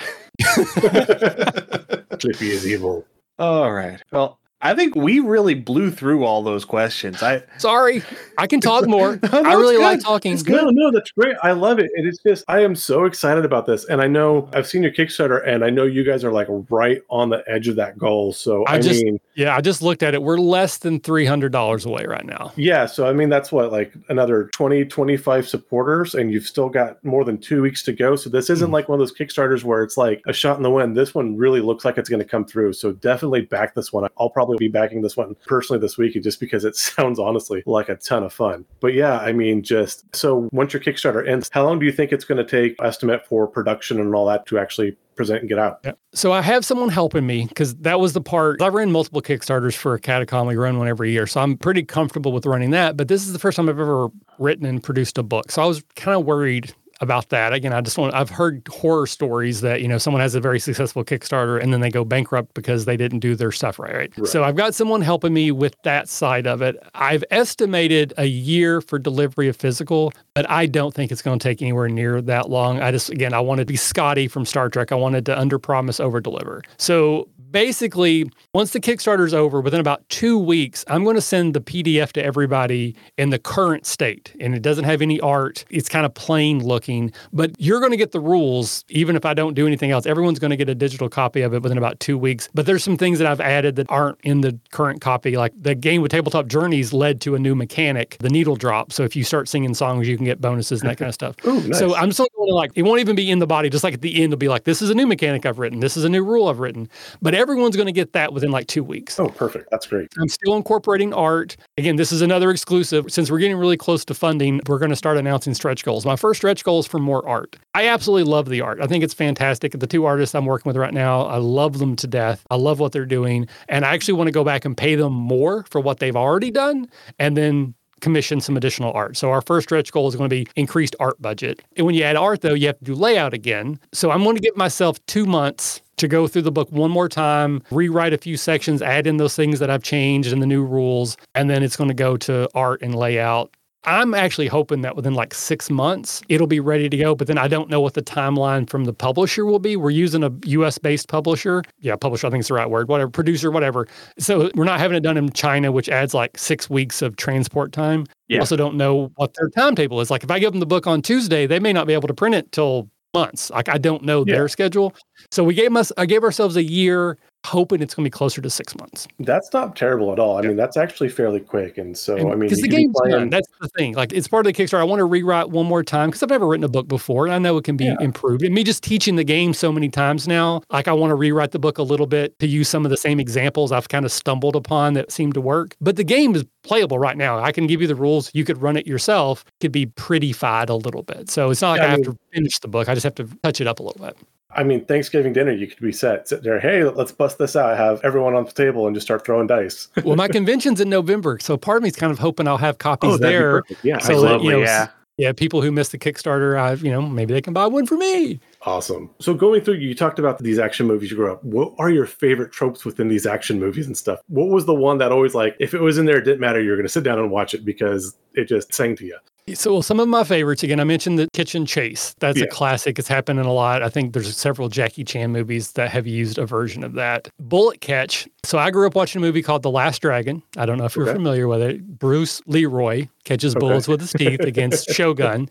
Clippy is evil. All right. Well, I think we really blew through all those questions. I Sorry, I can talk more. No, I it's really like talking. It's good. No, no, that's great. I love it. And it's just, I am so excited about this. And I know I've seen your Kickstarter, and I know you guys are like right on the edge of that goal. So, I, I just- mean, Yeah, I just looked at it. We're less than three hundred dollars away right now. yeah. So, I mean, that's what, like another 20, 25 supporters, and you've still got more than two weeks to go. So, this isn't Mhm. like one of those Kickstarters where it's like a shot in the wind. This one really looks like it's going to come through. So, definitely back this one. I'll probably be backing this one personally this week just because it sounds honestly like a ton of fun. But yeah, I mean, just so once your Kickstarter ends, how long do you think it's going to take estimate for production and all that to actually present and get out? Yeah. So I have someone helping me because that was the part. I ran multiple Kickstarters for a Catacon. We run one every year, so I'm pretty comfortable with running that. But this is the first time I've ever written and produced a book, so I was kind of worried about that. Again, I just want. I've heard horror stories that you know someone has a very successful Kickstarter and then they go bankrupt because they didn't do their stuff right. Right. Right. So I've got someone helping me with that side of it. I've estimated a year for delivery of physical, but I don't think it's going to take anywhere near that long. I just again I wanted to be Scotty from Star Trek. I wanted to under promise, over deliver. So basically, once the Kickstarter's over, within about two weeks, I'm going to send the PDF to everybody in the current state. And it doesn't have any art. It's kind of plain looking. looking. But you're going to get the rules, even if I don't do anything else. Everyone's going to get a digital copy of it within about two weeks. But there's some things that I've added that aren't in the current copy. Like the game with Tabletop Journeys led to a new mechanic, the needle drop. So if you start singing songs, you can get bonuses and that kind of stuff. Ooh, nice. So I'm still going to like, it won't even be in the body. Just like at the end, it'll be like, this is a new mechanic I've written. This is a new rule I've written. But everyone's going to get that within like two weeks. oh, perfect. That's great. I'm still incorporating art. Again, this is another exclusive. Since we're getting really close to funding, we're going to start announcing stretch goals. My first stretch goal is for more art. I absolutely love the art. I think it's fantastic. The two artists I'm working with right now, I love them to death. I love what they're doing. And I actually want to go back and pay them more for what they've already done and then commission some additional art. So our first stretch goal is going to be increased art budget. And when you add art though, you have to do layout again. So I'm going to give myself 2 months to go through the book one more time, rewrite a few sections, add in those things that I've changed and the new rules, and then it's going to go to art and layout. I'm actually hoping that within like six months, it'll be ready to go. But then I don't know what the timeline from the publisher will be. We're using a US based publisher. Yeah, publisher, I think it's the right word, whatever, producer, whatever. So we're not having it done in China, which adds like six weeks of transport time. We Yeah. also don't know what their timetable is. Like if I give them the book on Tuesday, they may not be able to print it till months. Like I don't know Yeah. their schedule. So we gave us I gave ourselves a year, hoping it's gonna be closer to six months. That's not terrible at all. I mean, that's actually fairly quick. And so, I mean, because the game's playing- done. That's the thing. Like it's part of the Kickstarter. I want to rewrite one more time because I've never written a book before, and I know it can be Yeah. improved. And me just teaching the game so many times now, like I want to rewrite the book a little bit to use some of the same examples I've kind of stumbled upon that seem to work. But the game is playable right now. I can give you the rules. You could run it yourself. It could be pretty prettyfied a little bit. So it's not like Yeah, I, I have to finish the book. I just have to touch it up a little bit. I mean, Thanksgiving dinner, you could be set. Sit there, hey, let's bust this out. Have everyone on the table and just start throwing dice. well, my convention's in November, so part of me is kind of hoping I'll have copies Oh, there. Yeah, So that, lovely, you know, yeah. Yeah, people who missed the Kickstarter, I, have you know, maybe they can buy one for me. awesome. So going through, you talked about these action movies you grew up. What are your favorite tropes within these action movies and stuff? What was the one that always like, if it was in there, it didn't matter. You're going to sit down and watch it because it just sang to you. So, well, some of my favorites, again, I mentioned the kitchen chase. That's Yeah. a classic. It's happening a lot. I think there's several Jackie Chan movies that have used a version of that. Bullet catch. So, I grew up watching a movie called The Last Dragon. I don't know if you're Okay. familiar with it. Bruce Leroy catches Okay. bullets with his teeth against Shogun.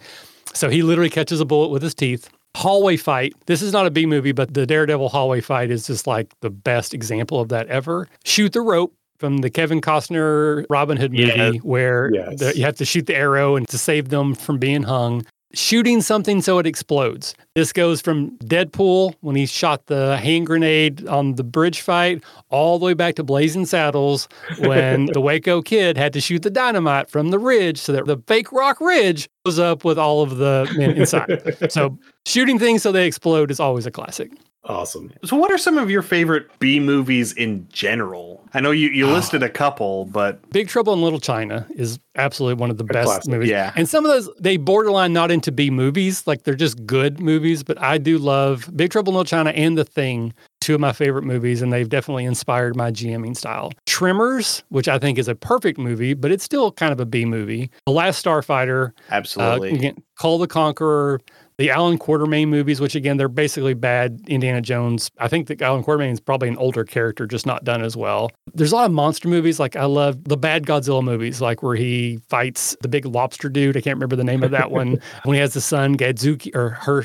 So, he literally catches a bullet with his teeth. Hallway fight. This is not a B movie, but the Daredevil hallway fight is just like the best example of that ever. Shoot the rope from the Kevin Costner Robin Hood movie, Yes. where Yes. the- you have to shoot the arrow and to save them from being hung. Shooting something so it explodes. This goes from Deadpool when he shot the hand grenade on the bridge fight, all the way back to Blazing Saddles when the Waco kid had to shoot the dynamite from the ridge so that the fake rock ridge goes up with all of the men inside. so shooting things so they explode is always a classic. Awesome. So, what are some of your favorite B movies in general? I know you, you listed a couple, but Big Trouble in Little China is absolutely one of the best classic, movies. yeah. And some of those, they borderline not into B movies. Like they're just good movies, but I do love Big Trouble in Little China and The Thing, two of my favorite movies, and they've definitely inspired my GMing style. Tremors, which I think is a perfect movie, but it's still kind of a B movie. The Last Starfighter, uh, absolutely. again, Kull the Conqueror, the Allan Quatermain movies, which again, they're basically bad Indiana Jones. I think that Allan Quatermain is probably an older character, just not done as well. There's a lot of monster movies. Like I love the bad Godzilla movies, like where he fights the big lobster dude. I can't remember the name of that one. when he has the son, Godzooky, or her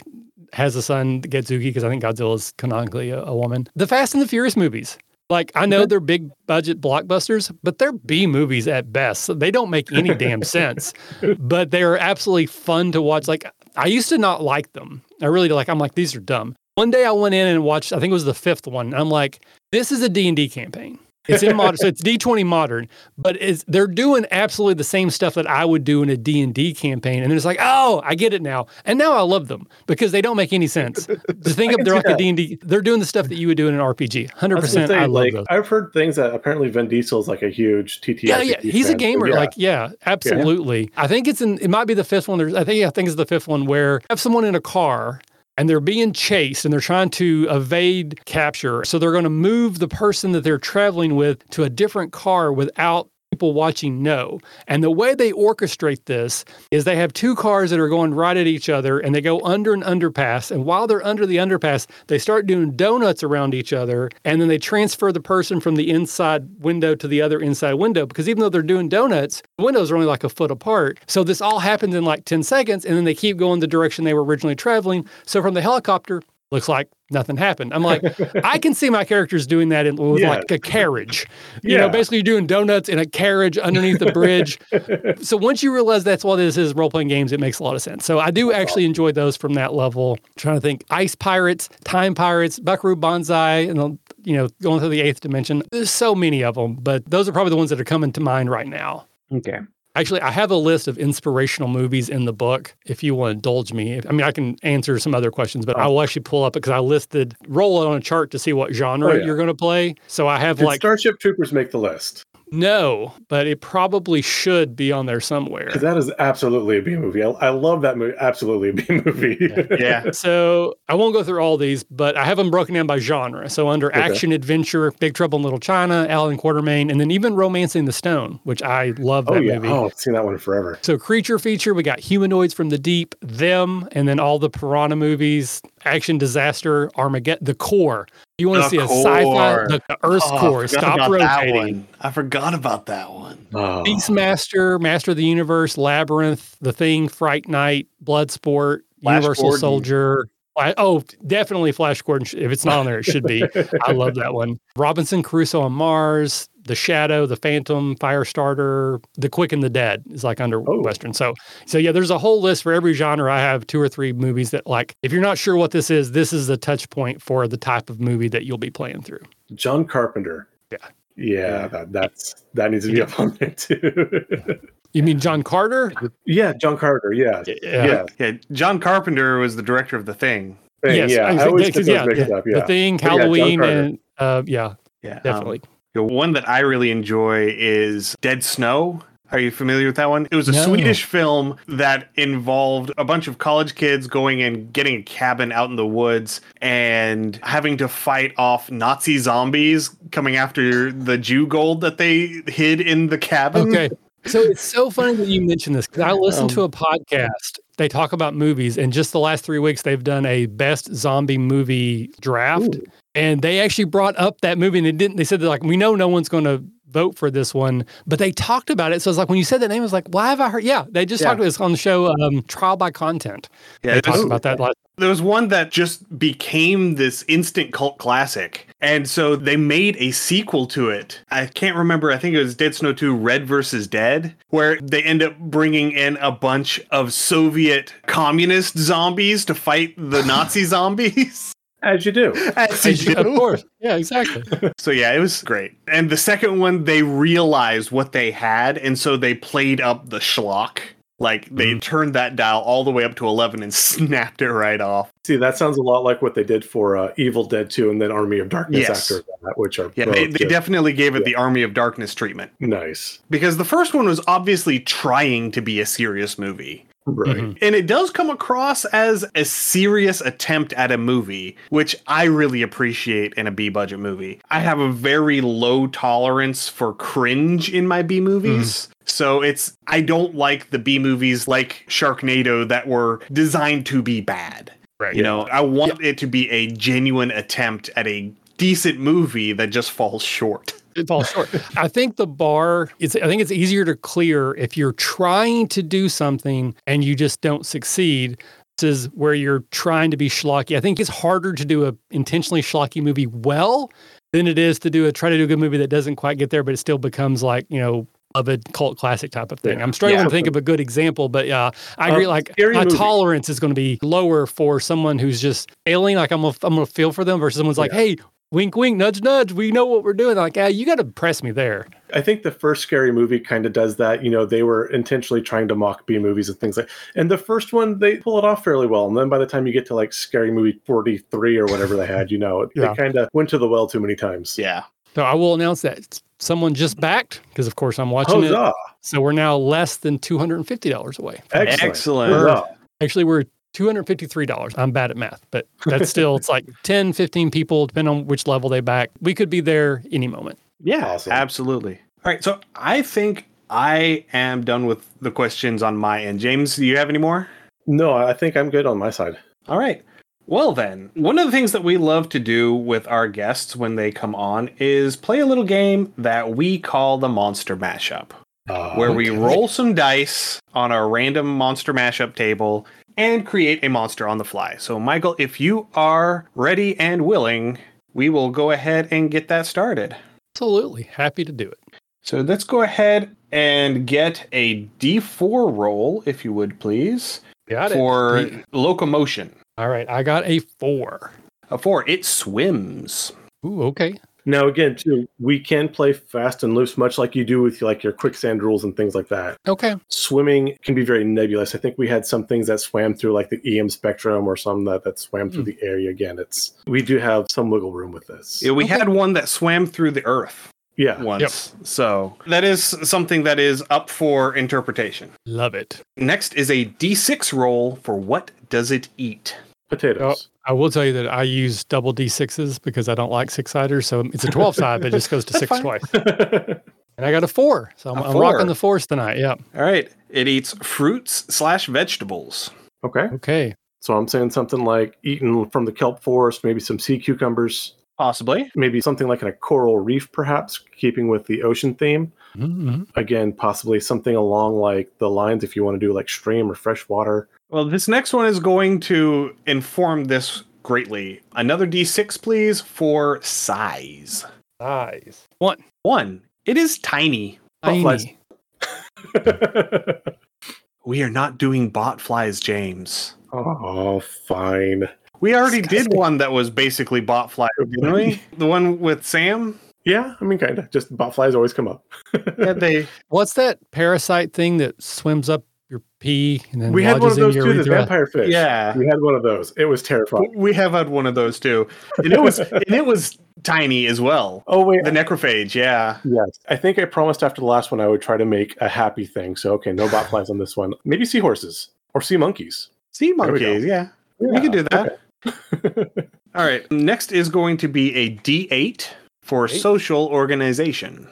has a son, Godzooky, because I think Godzilla is canonically a, a woman. The Fast and the Furious movies. Like I know they're big budget blockbusters, but they're B movies at best. So they don't make any damn sense. But they're absolutely fun to watch. Like I used to not like them. I really like. I'm like these are dumb. One day I went in and watched. I think it was the fifth one. I'm like, this is a D and D campaign. It's in modern, so it's D20 modern, but they're doing absolutely the same stuff that I would do in a D&D campaign. And it's like, oh, I get it now. And now I love them because they don't make any sense. To think of they're like a. D&D, they're doing the stuff that you would do in an RPG. I was gonna 100%. say, I love like, those. I've heard things that apparently Vin Diesel's like a huge TTRPG. Yeah, yeah, he's a fan, so gamer. yeah. Like, yeah, absolutely. I think it's in. It might be the fifth one. There's, I think, yeah, I think it's the fifth one where have someone in a car and they're being chased and they're trying to evade capture. So they're going to move the person that they're traveling with to a different car without people watching know. And the way they orchestrate this is they have two cars that are going right at each other and they go under an underpass. And while they're under the underpass, they start doing donuts around each other. And then they transfer the person from the inside window to the other inside window because even though they're doing donuts, the windows are only like a foot apart. So this all happens in like 10 seconds and then they keep going the direction they were originally traveling. So from the helicopter, looks like nothing happened. I'm like, I can see my characters doing that in, with Yeah. like a carriage. You Yeah. know, basically you're doing donuts in a carriage underneath the bridge. so once you realize that's what this is, role playing games, it makes a lot of sense. So I do actually enjoy those from that level. trying to think, Ice Pirates, Time Pirates, Buckaroo Banzai, and you know, going through the eighth dimension. There's so many of them, but those are probably the ones that are coming to mind right now. Okay. Actually, I have a list of inspirational movies in the book. If you want to indulge me, I mean, I can answer some other questions, but I oh. will actually pull up because I listed roll it on a chart to see what genre Oh, yeah. you're going to play. So I have Did like Starship Troopers make the list? No, but it probably should be on there somewhere. Because that is absolutely a B movie. I, I love that movie. Absolutely a B movie. Yeah. So I won't go through all these, but I have them broken down by genre. So under Okay. action, adventure, Big Trouble in Little China, Allan Quatermain, and then even Romancing the Stone, which I love that oh yeah. movie. Oh, I've seen that one forever. So creature feature, we got humanoids from the deep, them, and then all the piranha movies, action disaster, Armageddon, the core. You want to The see a sci-fi, the, the Earth's Oh, I core. forgot Stop about that rotating. one. I forgot about that one. Oh. Beastmaster, Master of the Universe, Labyrinth, The Thing, Fright Night, Bloodsport, Flash Universal Gordon. Soldier. I, oh, definitely Flash Gordon. If it's not on there, it should be. I love that one. Robinson Crusoe on Mars, The Shadow, The Phantom, Firestarter, The Quick and the Dead is like under Oh. Western. So, so yeah, there's a whole list for every genre. I have two or three movies that like, if you're not sure what this is, this is the touch point for the type of movie that you'll be playing through. John Carpenter. Yeah. Yeah, that, that's that needs to be up on there too. You mean John Carter? yeah, John Carter. Yeah, yeah. Yeah. John Carpenter was the director of The Thing. Thing, Yes, yeah. I I always yeah, those yeah, mixed yeah, up. Yeah, The Thing, But yeah, Halloween, and uh, yeah, Yeah. um, definitely. the one that I really enjoy is Dead Snow. Are you familiar with that one? It was a No. Swedish film that involved a bunch of college kids going and getting a cabin out in the woods and having to fight off Nazi zombies coming after the Jew gold that they hid in the cabin. Okay. So it's so funny that you mentioned this because I listened Um, to a podcast. They talk about movies, and just the last three weeks, they've done a best zombie movie draft. Ooh. And they actually brought up that movie, and they didn't. They said, they're like, we know no one's going to vote for this one, but they talked about it. So it's like when you said that name, I was like, why have I heard? Yeah, they just Yeah. talked about this on the show, um, Trial by Content. Yeah, they it was- talked about that. Last, there was one that just became this instant cult classic. And so they made a sequel to it. I can't remember. I think it was Dead Snow 2 Red versus Dead, where they end up bringing in a bunch of Soviet communist zombies to fight the Nazi zombies. As you do. As you of do. course, yeah, exactly. So yeah, it was great. And the second one, they realized what they had, and so they played up the schlock. Like they turned that dial all the way up to 11 and snapped it right off. See, that sounds a lot like what they did for uh, Evil Dead 2 and then Army of Darkness Yes. after that, which are Yeah, they, they definitely gave it the Army of Darkness treatment. nice. because the first one was obviously trying to be a serious movie. Right. Mhm. And it does come across as a serious attempt at a movie, which I really appreciate in a B budget movie. I have a very low tolerance for cringe in my B movies. So it's I don't like the B movies like Sharknado that were designed to be bad. Right. You know, I want it to be a genuine attempt at a decent movie that just falls short. it falls short. I think the bar is I think it's easier to clear if you're trying to do something and you just don't succeed. This is where you're trying to be schlocky. I think it's harder to do a intentionally schlocky movie well than it is to do a try to do a good movie that doesn't quite get there, but it still becomes like, you know, of a cult classic type of thing. Yeah. I'm struggling Yeah. to think of a good example, but yeah, I agree. Um, like my movie. tolerance is going to be lower for someone who's just alien. Like I'm, gonna, I'm going to feel for them versus someone's like, hey, wink, wink, nudge, nudge. We know what we're doing. Like, ah, you got to press me there. I think the first scary movie kind of does that. You know, they were intentionally trying to mock B movies and things like. And the first one, they pull it off fairly well. And then by the time you get to like Scary Movie forty three or whatever they had, you know, it, Yeah. they kind of went to the well too many times. Yeah. So I will announce that someone just backed because, of course, I'm watching it. So we're now less than two hundred and fifty dollars away. Excellent. Excellent. Actually, we're two hundred fifty-three dollars. I'm bad at math, but that's still it's like 10, 15 people, depending on which level they back. We could be there any moment. Yeah, Awesome. absolutely. All right, so I think I am done with the questions on my end. James, do you have any more? No, I think I'm good on my side. All right. Well, then, one of the things that we love to do with our guests when they come on is play a little game that we call the Monster Mashup, Uh, where we roll some dice on our random Monster Mashup table and create a monster on the fly. So, Michael, if you are ready and willing, we will go ahead and get that started. Absolutely. Happy to do it. So let's go ahead and get a D4 roll, if you would please, Got for it. locomotion. All right. I got a four. A four, it swims. Ooh, okay. Now again, too, we can play fast and loose, much like you do with like your quicksand rules and things like that. Okay. Swimming can be very nebulous. I think we had some things that swam through like the EM spectrum, or some that, that swam through hmm. the area. Again, it's we do have some wiggle room with this. Yeah, we Okay. had one that swam through the earth Yeah, once. So that is something that is up for interpretation. Love it. Next is a D6 roll for what does it eat? potatoes. Oh. I will tell you that I use double D6s because I don't like six siders. So it's a 12 side, but it just goes to six fine. twice. And I got a four. So I'm, A I'm four. rocking the fours tonight. Yeah. All right. It eats fruits slash vegetables. okay, Okay. so I'm saying something like eaten from the kelp forest, maybe some sea cucumbers, Possibly. maybe something like in a coral reef, perhaps keeping with the ocean theme. Mhm. Again, possibly something along like the lines if you want to do like stream or fresh water. Well, this next one is going to inform this greatly. Another D6, please, for size. Size. One. One, it is tiny. Botflies. Tiny. We are not doing bot flies, James. oh, fine. We already did one that was basically bot fly, didn't we? The one with Sam? Yeah, I mean, kind of. Just botflies always come up. Yeah, they. What's that parasite thing that swims up your pee and then we had one of those too the vampire fish. Yeah. We had one of those. It was terrifying. We have had one of those too. And it was and it was tiny as well. Oh, wait. The necrophage, yeah. Yes. I think I promised after the last one I would try to make a happy thing. So, okay, no botflies on this one. Maybe seahorses or sea monkeys. Sea There we go. monkeys, yeah. We can do that. All right. Next is going to be a D8 for Eight. social organization.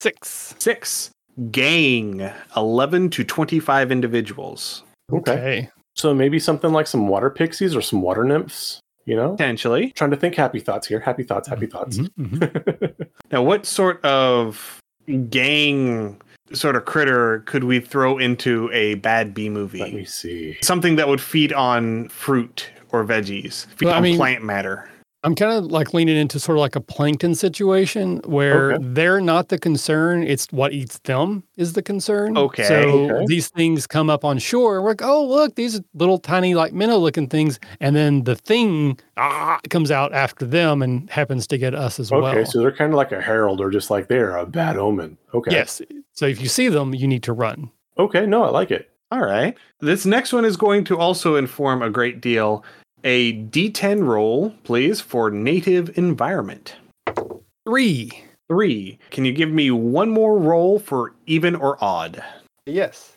Six. Six. Gang. 11 to 25 individuals. Okay. Okay. So maybe something like some water pixies or some water nymphs, you know? Potentially. Trying to think happy thoughts here. Happy thoughts, happy thoughts. Mhm, mhm. Now, what sort of gang sort of critter could we throw into a bad B movie? Let me see. Something that would feed on fruit or veggies, feed Well, I on mean- plant matter. I'm kind of like leaning into sort of like a plankton situation where Okay. they're not the concern. It's what eats them is the concern. Okay. So Okay. these things come up on shore. We're like, oh, look, these little tiny, like minnow looking things. And then the thing ah, comes out after them and happens to get us as Okay, well. Okay, so they're kind of like a herald or just like they're a bad omen. Okay. Yes. So if you see them, you need to run. Okay, no, I like it. All right. This next one is going to also inform a great deal. A D10 roll, please, for native environment. Three. Three. Can you give me one more roll for even or odd? Yes.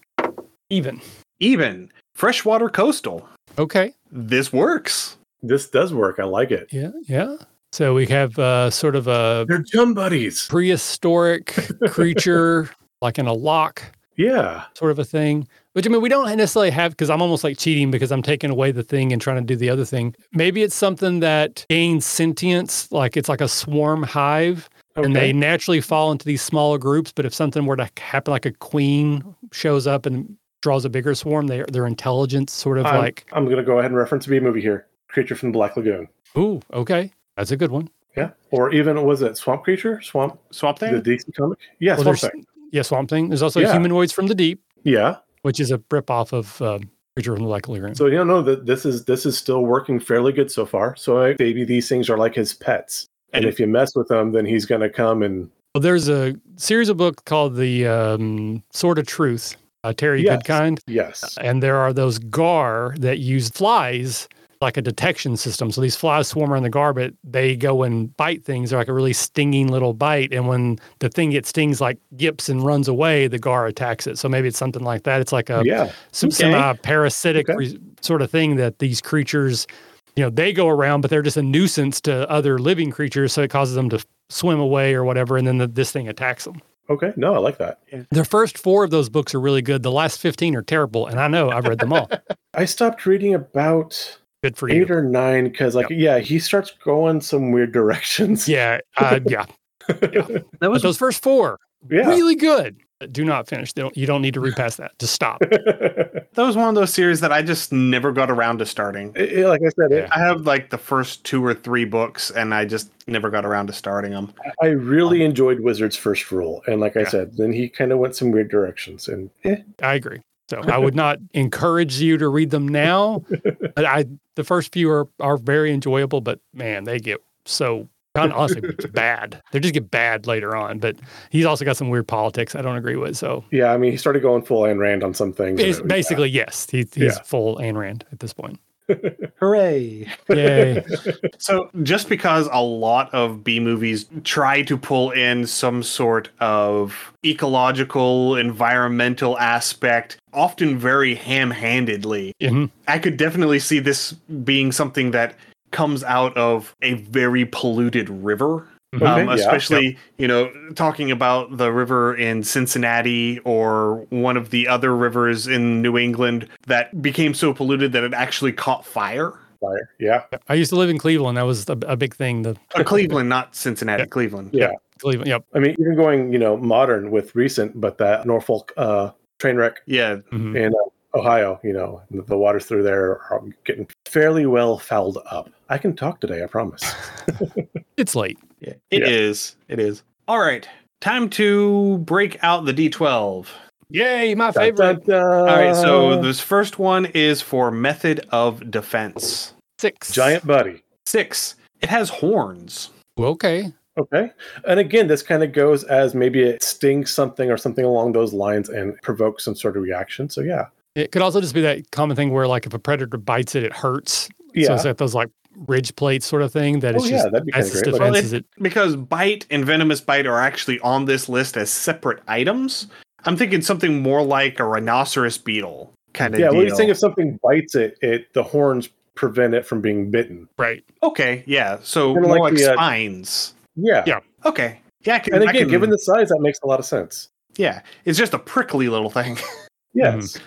Even. Even. Freshwater coastal. Okay. This works. This does work. I like it. Yeah. Yeah. So we have uh, sort of a They're gym buddies. prehistoric creature, like in a lock Yeah. sort of a thing. Which I mean, we don't necessarily have because I'm almost like cheating because I'm taking away the thing and trying to do the other thing. Maybe it's something that gains sentience, like it's like a swarm hive, and they naturally fall into these smaller groups. But if something were to happen, like a queen shows up and draws a bigger swarm, they their intelligence sort of I'm, like, I'm going to go ahead and reference a B movie here. Creature from the Black Lagoon. ooh, okay, that's a good one. Yeah. Or even, was it Swamp Creature? Swamp? Swamp Thing? The thing? DC comic? Yeah, Well, Swamp there's- Thing. Yeah, swamp thing. There's also Yeah. humanoids from the deep, Yeah. Which is a rip off of um, creature from the Lagoon. So, you know, that this is this is still working fairly good so far. So I, maybe these things are like his pets. And And- if you mess with them, then he's going to come and Well, there's a series of books called The um, Sword of Truth, uh, Terry Yes. Goodkind. yes. And there are those gar that use flies like a detection system. So these flies swarm around the gar, but they go and bite things. They're like a really stinging little bite. And when the thing gets stings, like yips and runs away, the gar attacks it. So maybe it's something like that. It's like a yeah. some Okay. semi parasitic Okay. re- sort of thing that these creatures, you know, they go around, but they're just a nuisance to other living creatures. So it causes them to swim away or whatever, and then the, this thing attacks them. Okay. No, I like that. The first four of those books are really good. The last 15 are terrible. And I know I've read them all. I stopped reading about Good for eight you. or nine because, like, yeah, he starts going some weird directions. Yeah. Uh, yeah. That But was those first four, Yeah. really good. Do not finish. Don't, you don't need to repass that. Just stop. that was one of those series that I just never got around to starting. It- it- like I said, it, I have like the first two or three books, and I just never got around to starting them. I really enjoyed Wizard's first rule, and like I said, then he kind of went some weird directions, and eh, I agree. So I would not encourage you to read them now. But I the first few are are very enjoyable, but man, they get so kind of honestly bad. They just get bad later on. But he's also got some weird politics I don't agree with. So yeah, I mean, he started going full Ayn Rand on some things. and bas- it was basically, yes, he, he's Yeah. full Ayn Rand at this point. Hooray! Yay! So, just because a lot of B movies try to pull in some sort of ecological, environmental aspect, often very ham handedly, Mhm. I could definitely see this being something that comes out of a very polluted river. Okay, um, yeah, especially, you know, talking about the river in Cincinnati or one of the other rivers in New England that became so polluted that it actually caught fire. fire. Yeah, I used to live in Cleveland. That was a, a big thing. The Uh, Cleveland, not Cincinnati, Yeah. Cleveland. yeah. Cleveland, yep. I mean, even going, you know, modern with recent, but that Norfolk uh, train wreck Yeah. Mhm. in uh, Ohio, you know, the, the waters through there are getting fairly well fouled up. I can talk today, I promise. It's late. Yeah. It Yeah. is. It is. All right. Time to break out the D12. Yay, my Dun, favorite. dun, dun. All right. So uh, this first one is for method of defense. Six. giant buddy. Six. It has horns. Okay. Okay. And again, this kind of goes as maybe it stings something or something along those lines and provokes some sort of reaction. So yeah. It could also just be that common thing where, like, if a predator bites it, it hurts. So Yeah. it's like those like ridge plate sort of thing that oh it's yeah, just that'd be as of great. Defense Well, as it. Because bite and venomous bite are actually on this list as separate items. I'm thinking something more like a rhinoceros beetle kind of yeah, deal. what do you think if something bites it, it the horns prevent it from being bitten? Right. okay, yeah. So more like like, the, uh, spines. Yeah. Yeah. Okay. Yeah, I can, And I again, can- given the size, that makes a lot of sense. yeah, it's just a prickly little thing. Yes.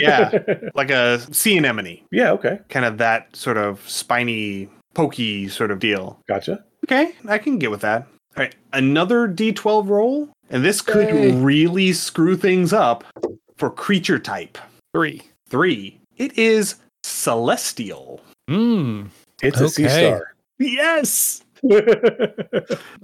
Yeah, like a sea anemone, yeah, okay. kind of that sort of spiny, pokey sort of deal. Gotcha. Okay, I can get with that. All right, another D12 roll, and this could Yay. really screw things up for creature type. Three. Three. It is celestial. Mm. It's a sea star. Yes.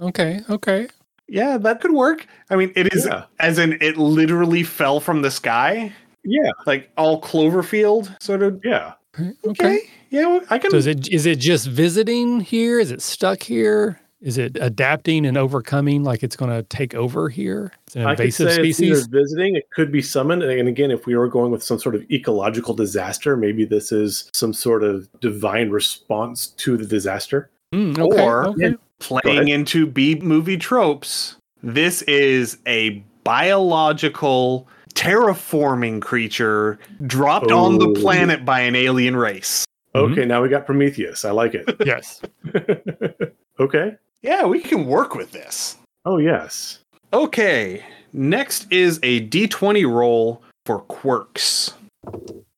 Okay. Okay. Yeah, that could work. I mean, it is Yeah. as in it literally fell from the sky, yeah, like all Cloverfield sort of. yeah. Okay. Okay. Yeah, I can. So is it is it just visiting here? Is it stuck here? Is it adapting and overcoming like it's going to take over here? It's an I could invasive say it's species. either visiting, it could be summoned. And again, if we were going with some sort of ecological disaster, maybe this is some sort of divine response to the disaster. Mm, okay, or- okay. playing into B movie tropes, this is a biological terraforming creature dropped on the Oh. planet by an alien race. Okay, now we got Prometheus. I like it. yes. okay. Yeah, we can work with this. Oh, yes. Okay, next is a d20 roll for quirks.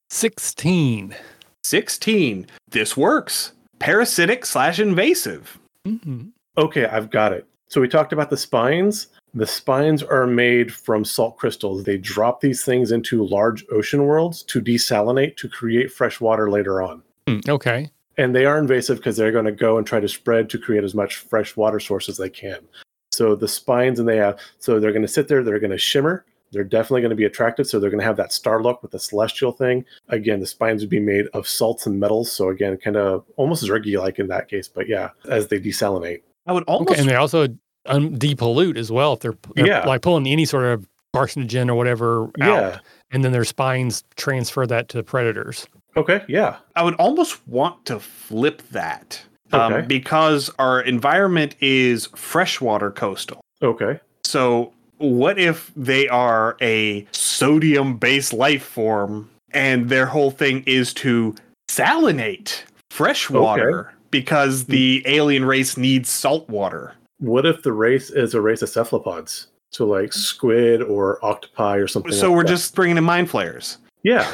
16. 16. This works. Parasitic slash invasive. Mhm. Okay, I've got it. So we talked about the spines. The spines are made from salt crystals. They drop these things into large ocean worlds to desalinate to create fresh water later on. Mm, Okay. And they are invasive because they're going to go and try to spread to create as much fresh water source as they can. So the spines and they have so they're going to sit there, they're going to shimmer. They're definitely going to be attractive. So they're going to have that star look with the celestial thing. Again, the spines would be made of salts and metals. So again, kind of almost zergy like in that case. But yeah, as they desalinate. I would almost Okay. And they also um, depollute as well if they're, they're Yeah. like pulling any sort of carcinogen or whatever out. Yeah. And then their spines transfer that to predators. Okay. Yeah. I would almost want to flip that. Um, because our environment is freshwater coastal. Okay. So, what if they are a sodium based life form and their whole thing is to salinate fresh water because the alien race needs salt water. What if the race is a race of cephalopods? So like squid or octopi or something. So like we're that. just bringing in mind flayers. yeah,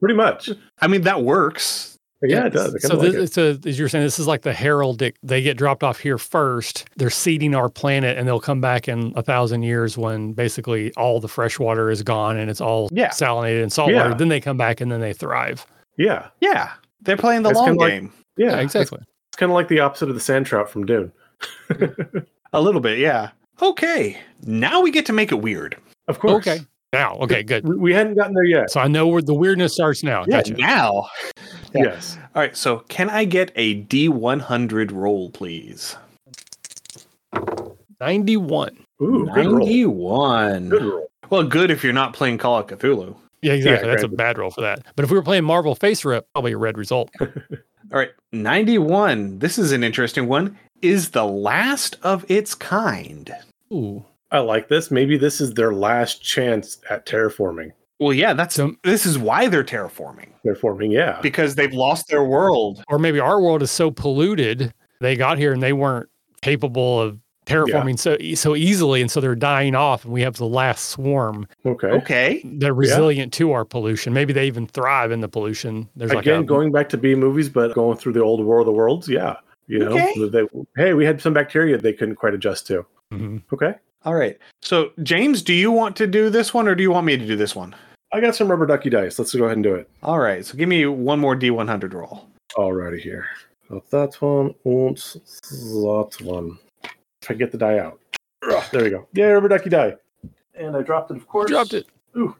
pretty much. I mean, that works. Yeah, it does. I So, kinda like this, so as you're saying, this is like the heraldic. They get dropped off here first. They're seeding our planet, and they'll come back in a thousand years when basically all the fresh water is gone and it's all Yeah. salinated and saltwater. Yeah. Then they come back and then they thrive. Yeah, Yeah, they're playing the It's long kinda like- game. yeah, Yeah, exactly. It's kind of like the opposite of the sand trout from Dune. A little bit, yeah. Okay, now we get to make it weird. Of course. Okay. Now, okay, good. We, we hadn't gotten there yet. So I know where the weirdness starts now. Yeah, Gotcha. now. Yeah. Yes. All right, so can I get a D100 roll, please? 91. Ooh, good roll. 91. Good roll. Well, good if you're not playing Call of Cthulhu. Yeah, exactly. That's a bad roll for that. But if we were playing Marvel FASERIP, probably a red result. All right, 91. This is an interesting one. Is the last of its kind. Ooh. I like this. Maybe this is their last chance at terraforming. Well, yeah, that's So- this is why they're terraforming Terraforming, yeah. because they've lost their world. Or maybe our world is so polluted, they got here and they weren't capable of terraforming so so easily, and so they're dying off, and we have the last swarm. Okay. Okay. They're resilient to our pollution. Maybe they even thrive in the pollution. There's like Again, a, going back to B movies, but going through the old War of the Worlds, yeah. You know, Okay. they, hey, we had some bacteria they couldn't quite adjust to. Mhm. Okay. All right. So, James, do you want to do this one or do you want me to do this one? I got some rubber ducky dice. Let's go ahead and do it. All right. So, give me one more D100 roll. Alrighty here. So that one and that one. If I get the die out. There we go. Yeah, rubber ducky die. And I dropped it, of course. dropped it. Ooh.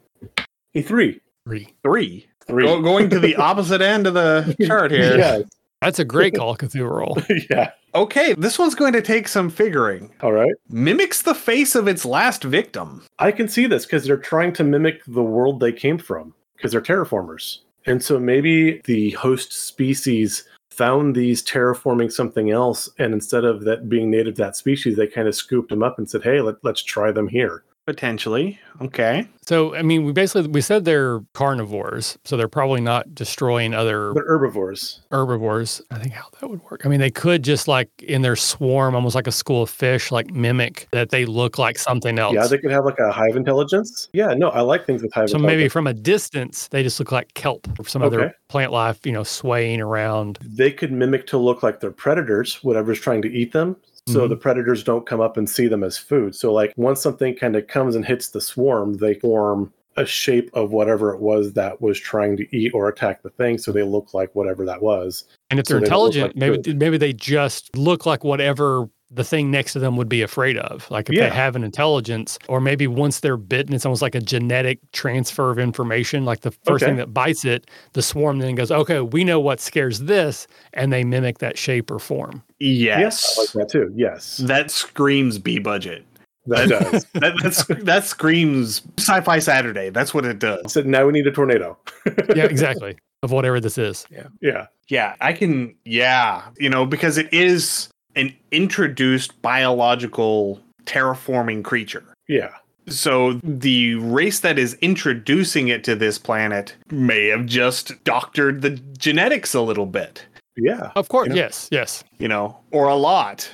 A three. Three. Three. Three. Go, going to the opposite end of the chart here. yeah. That's a great Call of Cthulhu roll. yeah. Okay. This one's going to take some figuring. All right. Mimics the face of its last victim. I can see this because they're trying to mimic the world they came from because they're terraformers. And so maybe the host species found these terraforming something else. And instead of that being native to that species, they kind of scooped them up and said, hey, let, let's try them here. Potentially. Okay. So I mean, we basically we said they're carnivores, so they're probably not destroying other They're herbivores. herbivores. I think how that would work. I mean, they could just like in their swarm, almost like a school of fish, like mimic that they look like something else. Yeah, they could have like a hive intelligence. Yeah, no, I like things with hive so maybe from a distance, they just look like kelp or some other plant life, you know, swaying around. They could mimic to look like they're predators, whatever's trying to eat them. So Mhm. the predators don't come up and see them as food. So like once something kind of comes and hits the swarm, they form a shape of whatever it was that was trying to eat or attack the thing. So they look like whatever that was. And if So they're they intelligent, like maybe maybe they just look like whatever the thing next to them would be afraid of. Like if Yeah. they have an intelligence, or maybe once they're bitten, it's almost like a genetic transfer of information. Like the first Okay. thing that bites it, the swarm then goes, "Okay, we know what scares this," and they mimic that shape or form. Yes. I like that too. Yes, That screams B budget. that does. That that screams sci-fi Saturday. That's what it does. so now we need a tornado. Yeah, exactly. of whatever this is. Yeah. Yeah. Yeah, I can. Yeah, you know, because it is an introduced biological terraforming creature. Yeah. So the race that is introducing it to this planet may have just doctored the genetics a little bit, Yeah. Of course, You know? yes, yes, you know, or a lot.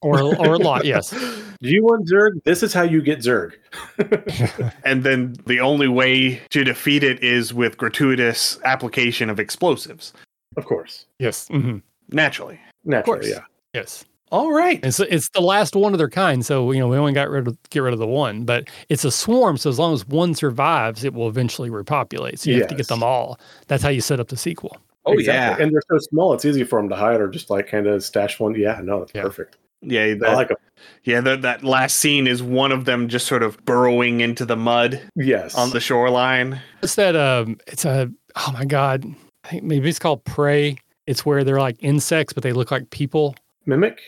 or or a lot, yes. Do you want Zerg? This is how you get Zerg. And then the only way to defeat it is with gratuitous application of explosives. Of course. Yes. Mm-hmm. Naturally. Naturally, course. yeah. Yes. All right. And so it's the last one of their kind. So, you know, we only got rid of get rid of the one, but it's a swarm. So as long as one survives, it will eventually repopulate. So you have to get them all. That's how you set up the sequel. Oh Exactly. And they're so small, it's easy for them to hide or just like kind of stash one. Yeah, no, that's Yeah. perfect. yeah. I like them. yeah. That that last scene is one of them just sort of burrowing into the mud Yes. on the shoreline. It's that um it's a oh my god. I think maybe it's called prey. It's where they're like insects, but they look like people. Mimic?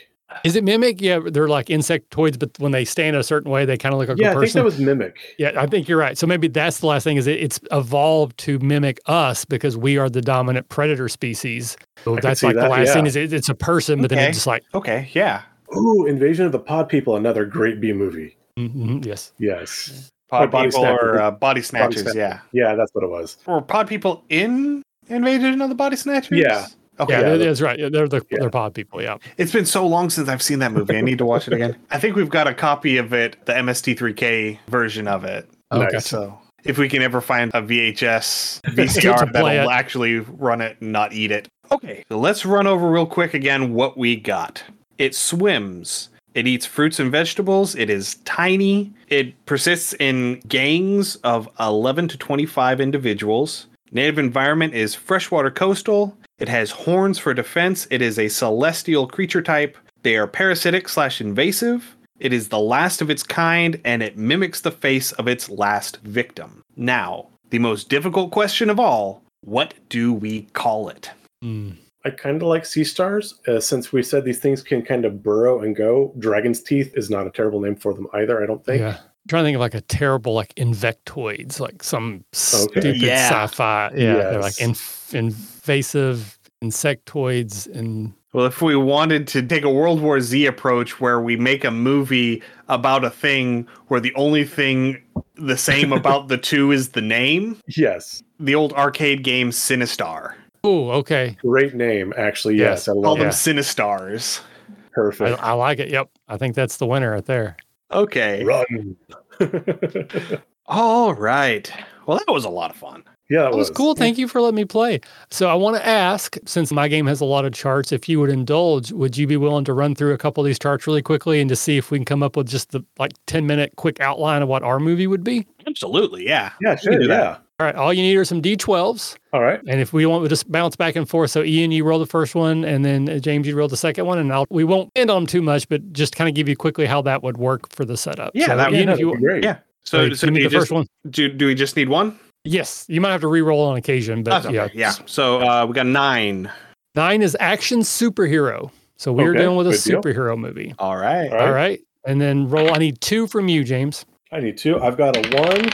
Is it mimic? Yeah, they're like insectoids, but when they stand a certain way, they kind of look like a person. yeah, a I think that was Mimic. yeah, I think you're right. So maybe that's the last thing is it, it's evolved to mimic us because we are the dominant predator species. So I that's see like the that, last thing is it, it's a person, but then it's just like Okay. Yeah. Ooh, Invasion of the Pod People, another great B movie. mhm, yes. Yes. Pod body people snatchers. or uh, body snatchers. snatchers. yeah. Yeah, that's what it was. Or pod people in Invasion of the Body Snatchers. Yeah. Okay, yeah, yeah, that's right. They're the Yeah. they're pod people. Yeah. it's been so long since I've seen that movie. I need to watch it again. I think we've got a copy of it, the MST3K version of it. Oh, okay. Nice. So if we can ever find a VHS VCR that'll it. actually run it and not eat it. Okay, so let's run over real quick again what we got. It swims. It eats fruits and vegetables. It is tiny. It persists in gangs of 11 to 25 individuals. Native environment is freshwater coastal. It has horns for defense. It is a celestial creature type. They are parasitic slash invasive. It is the last of its kind and it mimics the face of its last victim. Now, the most difficult question of all what do we call it? Mm. I kind of like sea stars. Uh, since we said these things can kind of burrow and go, dragon's teeth is not a terrible name for them either, I don't think. Yeah. I'm trying to think of like a terrible like invectoids, like some Okay. stupid Yeah. sci-fi. Yeah, they're like inf- invasive insectoids and Well, if we wanted to take a World War Z approach where we make a movie about a thing where the only thing the same about the two is the name, Yes. the old arcade game Sinistar. oh, okay, Great name, actually. Yes. Yes. I Call love them Yeah. Sinistars. I, Perfect. I like it. Yep, I think that's the winner right there. Okay. Run. All right. Well, that was a lot of fun. yeah, it That was cool. Thank you for letting me play. So I want to ask, since my game has a lot of charts, if you would indulge, would you be willing to run through a couple of these charts really quickly and to see if we can come up with just the like 10 minute quick outline of what our movie would be? Absolutely. Yeah. Yeah, sure. do that. Yeah. All right, all you need are some D12s. All right. And if we want, we'll just bounce back and forth. So Ian, you roll the first one, and then uh, James, you roll the second one, and I'll we won't end on them too much, but just kind of give you quickly how that would work for the setup. Yeah, so that Ian, Yeah, if you great. Yeah. So, Wait, so do me you first just, one. do, do we just need one? Yes, you might have to re-roll on occasion, but okay. yeah, Yeah. So uh, we got nine. Nine is action superhero. So we're Okay, dealing with a good deal. superhero movie. All right. All right. All right, and then roll. I need two from you, James. I need two. I've got a one,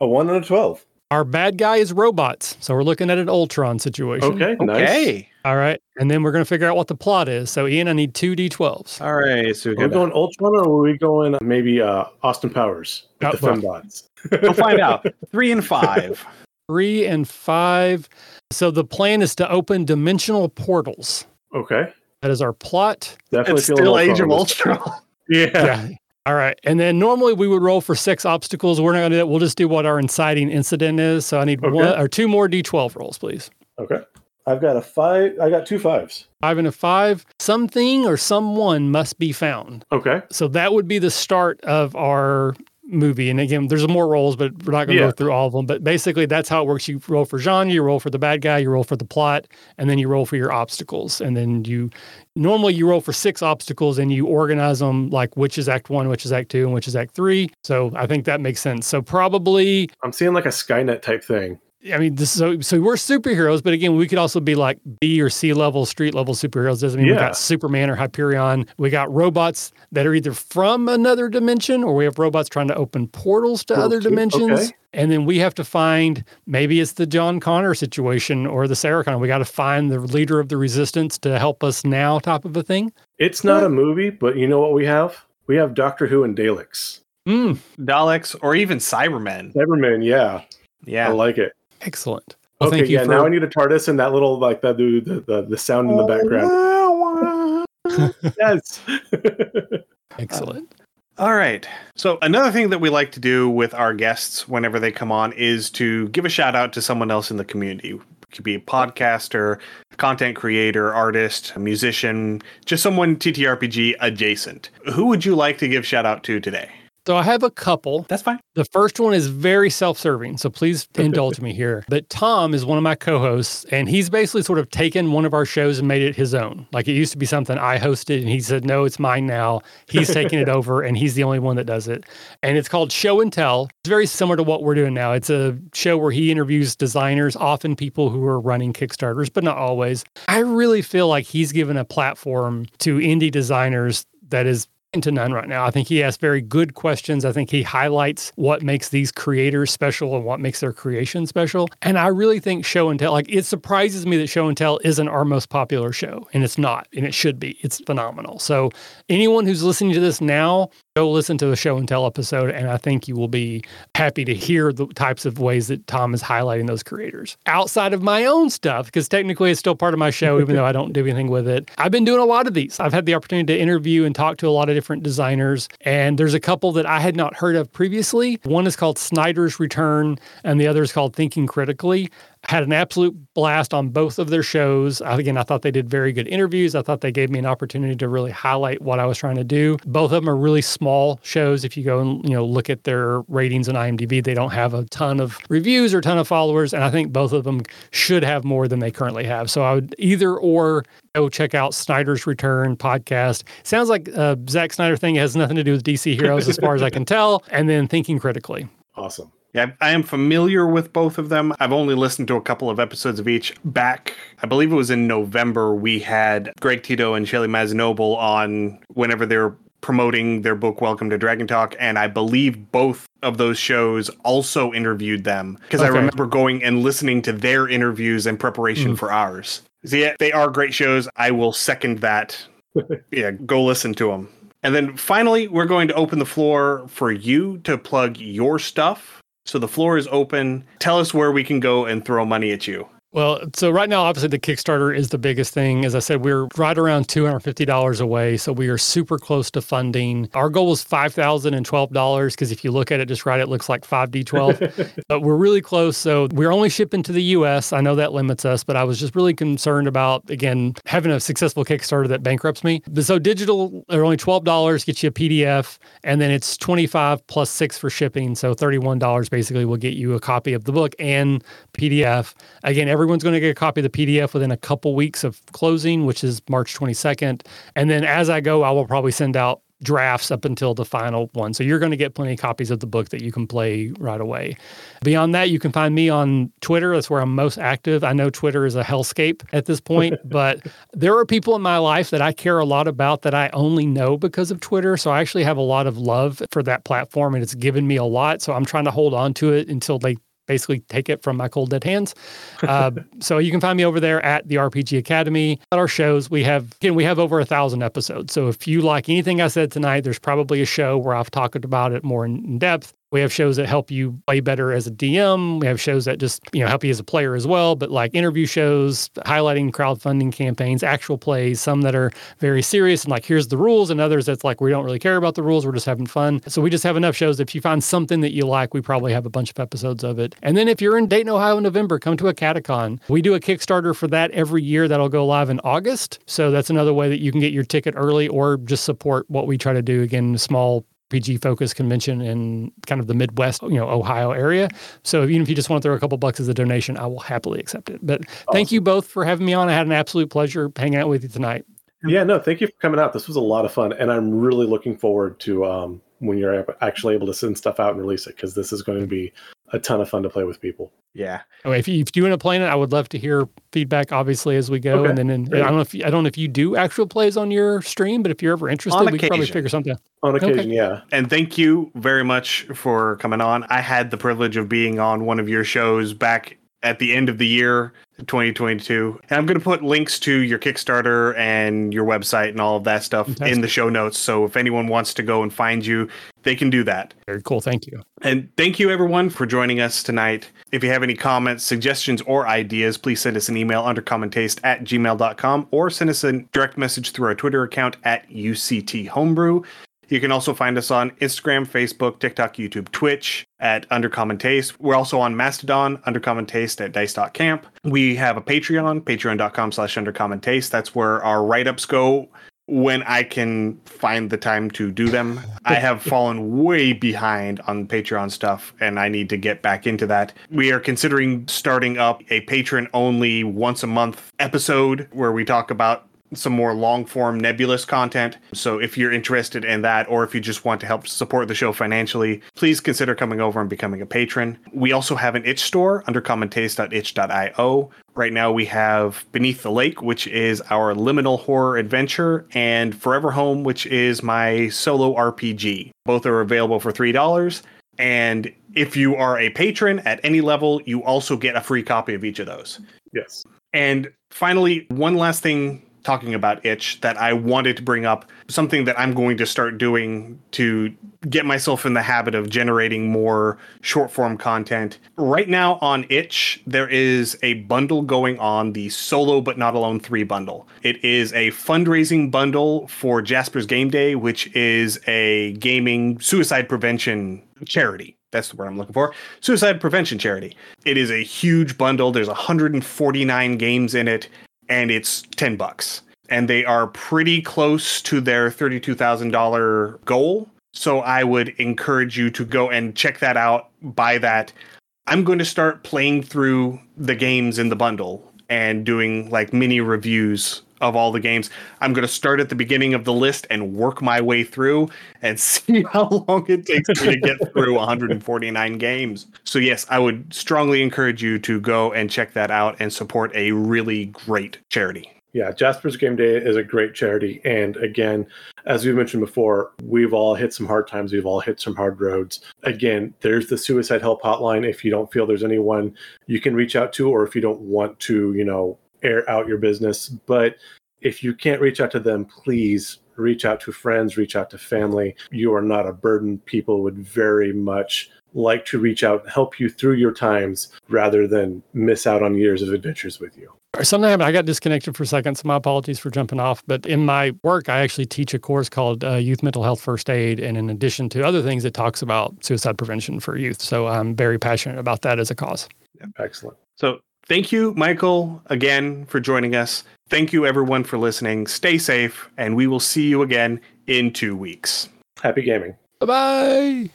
a one, and a 12. Our bad guy is robots, so we're looking at an Ultron situation. Okay. Nice. Okay. All right, and then we're going to figure out what the plot is. So Ian, I need two d12s. All right. So we Are we going Ultron or are we going maybe uh, Austin Powers with Uh, the well- fembots? We'll find out. Three and five. Three and five. So the plan is to open dimensional portals. Okay. That is our plot. Definitely It's feeling still Age of Ultron. Ultron. Yeah. Yeah. All right. And then normally we would roll for six obstacles. We're not going to do that. We'll just do what our inciting incident is. So I need Okay. one or two more d12 rolls, please. Okay. I've got a five. I got two fives. Five and a five. Something or someone must be found. Okay. So that would be the start of our movie. And again, there's more rolls, but we're not going to Yeah. go through all of them. But basically, that's how it works. You roll for genre, you roll for the bad guy, you roll for the plot, and then you roll for your obstacles. And then you normally you roll for six obstacles and you organize them like which is act one, which is act two, and which is act three. So I think that makes sense. So probably I'm seeing like a Skynet type thing. I mean, this so so we're superheroes, but again, we could also be like B or C level, street level superheroes. Doesn't mean we got Superman or Hyperion. We got robots that are either from another dimension, or we have robots trying to open portals to Portal other too, dimensions. okay. And then we have to find maybe it's the John Connor situation or the Sarah Connor. We got to find the leader of the resistance to help us now, type of a thing. It's not a movie, but you know what we have? We have Doctor Who and Daleks. Mm, Daleks or even Cybermen. Cybermen, yeah. Yeah. I like it. Excellent. Well, okay, thank you yeah. for Now I need a TARDIS and that little like that the the, the, the sound in the oh, background. yes. Uh, excellent. All right. So another thing that we like to do with our guests whenever they come on is to give a shout out to someone else in the community. It could be a podcaster, content creator, artist, a musician, just someone TTRPG adjacent. Who would you like to give shout out to today? So I have a couple. That's fine. The first one is very self serving, so please indulge me here. But Tom is one of my co hosts, and he's basically sort of taken one of our shows and made it his own. Like it used to be something I hosted, and he said, No, it's mine now. He's taking it over, and he's the only one that does it. And it's called Show and Tell. It's very similar to what we're doing now. It's a show where he interviews designers, often people who are running Kickstarters, but not always. I really feel like he's given a platform to indie designers that is to none right now. I think he asks very good questions. I think he highlights what makes these creators special and what makes their creation special. And I really think show and tell, like it surprises me that show and tell isn't our most popular show, and it's not, and it should be. It's phenomenal. So anyone who's listening to this now, go listen to the show and tell episode, and I think you will be happy to hear the types of ways that Tom is highlighting those creators outside of my own stuff, because technically it's still part of my show, even though I don't do anything with it. I've been doing a lot of these. I've had the opportunity to interview and talk to a lot of different designers, and there's a couple that I had not heard of previously. One is called Snyder's Return, and the other is called Thinking Critically had an absolute blast on both of their shows. Again, I thought they did very good interviews. I thought they gave me an opportunity to really highlight what I was trying to do. Both of them are really small shows. If you go and you know look at their ratings on IMDb, they don't have a ton of reviews or a ton of followers, and I think both of them should have more than they currently have. So I would either or go check out Snyder's Return podcast. Sounds like a Zack Snyder thing it has nothing to do with DC Heroes as far as I can tell, and then Thinking Critically. Awesome. Yeah, I am familiar with both of them. I've only listened to a couple of episodes of each. Back, I believe it was in November, we had Greg Tito and Shelly Mazzanoble on whenever they were promoting their book Welcome to Dragon Talk, and I believe both of those shows also interviewed them because I remember going and listening to their interviews in preparation Mm. for ours. So yeah, they are great shows. I will second that. yeah, go listen to them. And then finally, we're going to open the floor for you to plug your stuff. So the floor is open. Tell us where we can go and throw money at you. Well, so right now, obviously, the Kickstarter is the biggest thing. As I said, we're right around $250 away. So we are super close to funding. Our goal is $5,012 because if you look at it just right, it looks like 5D12. but we're really close. So we're only shipping to the US. I know that limits us, but I was just really concerned about, again, having a successful Kickstarter that bankrupts me. But so digital they're only $12, gets you a PDF, and then it's 25 plus six for shipping. So $31 basically will get you a copy of the book and PDF. Again, everyone's going to get a copy of the PDF within a couple weeks of closing, which is March 22nd. And then as I go, I will probably send out drafts up until the final one. So you're going to get plenty of copies of the book that you can play right away. Beyond that, you can find me on Twitter. That's where I'm most active. I know Twitter is a hellscape at this point, but there are people in my life that I care a lot about that I only know because of Twitter. So I actually have a lot of love for that platform and it's given me a lot. So I'm trying to hold on to it until they basically take it from my cold dead hands. Uh, so you can find me over there at the RPG Academy. At our shows, we have again we have over a thousand episodes. So if you like anything I said tonight, there's probably a show where I've talked about it more in, in depth. We have shows that help you play better as a DM. We have shows that just you know help you as a player as well. But like interview shows, highlighting crowdfunding campaigns, actual plays. Some that are very serious and like here's the rules, and others that's like we don't really care about the rules. We're just having fun. So we just have enough shows. If you find something that you like, we probably have a bunch of episodes of it. And then if you're in Dayton, Ohio in November, come to a Catacon. We do a Kickstarter for that every year. That'll go live in August. So that's another way that you can get your ticket early or just support what we try to do. Again, small PG focused convention in kind of the Midwest, you know, Ohio area. So even if you just want to throw a couple bucks as a donation, I will happily accept it. But thank you both for having me on. I had an absolute pleasure hanging out with you tonight. Yeah, no, thank you for coming out. This was a lot of fun, and I'm really looking forward to um, when you're actually able to send stuff out and release it because this is going to be a ton of fun to play with people. Yeah. Oh, if you, if you end up playing it, I would love to hear feedback, obviously, as we go. Okay, And then and great. I don't know if you, I don't know if you do actual plays on your stream, but if you're ever interested, On we could probably figure something. out. On Okay. occasion, yeah. And thank you very much for coming on. I had the privilege of being on one of your shows back at the end of the year 2022 and i'm going to put links to your kickstarter and your website and all of that stuff in the show notes. So if anyone wants to go and find you they can do that. Very cool. Thank you. and thank you everyone for joining us tonight. If you have any comments suggestions or ideas please send us an email under commontaste at gmail.com or send us a direct message through our twitter account at uct homebrew you can also find us on Instagram, Facebook, TikTok, YouTube, Twitch at Undercommon Taste. We're also on Mastodon, Undercommon Taste at Dice.camp. We have a Patreon, patreon.com slash Undercommon Taste. That's where our write-ups go when I can find the time to do them. I have fallen way behind on Patreon stuff and I need to get back into that. We are considering starting up a patron only once a month episode where we talk about some more long form nebulous content. So if you're interested in that, or if you just want to help support the show financially, please consider coming over and becoming a patron. We also have an itch store under commontaste.itch.io. Right now we have Beneath the Lake, which is our liminal horror adventure, and Forever Home, which is my solo RPG. Both are available for $3. And if you are a patron at any level, you also get a free copy of each of those. Yes. And finally, one last thing talking about itch that I wanted to bring up something that I'm going to start doing to get myself in the habit of generating more short form content. Right now on itch, there is a bundle going on the Solo But Not Alone 3 bundle. It is a fundraising bundle for Jasper's Game Day, which is a gaming suicide prevention charity. That's the word I'm looking for. Suicide prevention charity. It is a huge bundle. There's 149 games in it and it's 10 bucks. And they are pretty close to their $32,000 goal. So I would encourage you to go and check that out, buy that. I'm going to start playing through the games in the bundle and doing like mini reviews of all the games. I'm going to start at the beginning of the list and work my way through and see how long it takes me to get through 149 games. So, yes, I would strongly encourage you to go and check that out and support a really great charity. Yeah, Jasper's Game Day is a great charity. And again, as we mentioned before, we've all hit some hard times. We've all hit some hard roads. Again, there's the suicide help hotline. If you don't feel there's anyone you can reach out to, or if you don't want to, you know, air out your business. But if you can't reach out to them, please reach out to friends, reach out to family. You are not a burden. People would very much like to reach out and help you through your times rather than miss out on years of adventures with you. Something I got disconnected for a second, so my apologies for jumping off. But in my work, I actually teach a course called uh, Youth Mental Health First Aid. And in addition to other things, it talks about suicide prevention for youth. So I'm very passionate about that as a cause. Yeah, excellent. So thank you, Michael, again for joining us. Thank you, everyone, for listening. Stay safe, and we will see you again in two weeks. Happy gaming. Bye bye.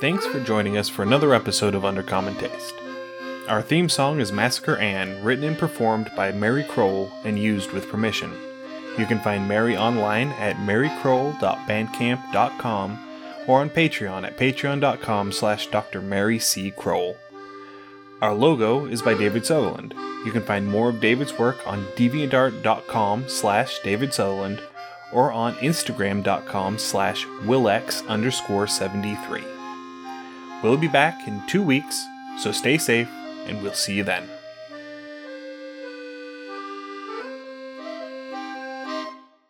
Thanks for joining us for another episode of Under Common Taste. Our theme song is Massacre Anne, written and performed by Mary Kroll and used with permission. You can find Mary online at marykroll.bandcamp.com or on Patreon at patreon.com slash Dr. Mary C. Kroll. Our logo is by David Sutherland. You can find more of David's work on deviantart.com slash David Sutherland or on instagram.com slash willx underscore 73. We'll be back in two weeks, so stay safe and we'll see you then.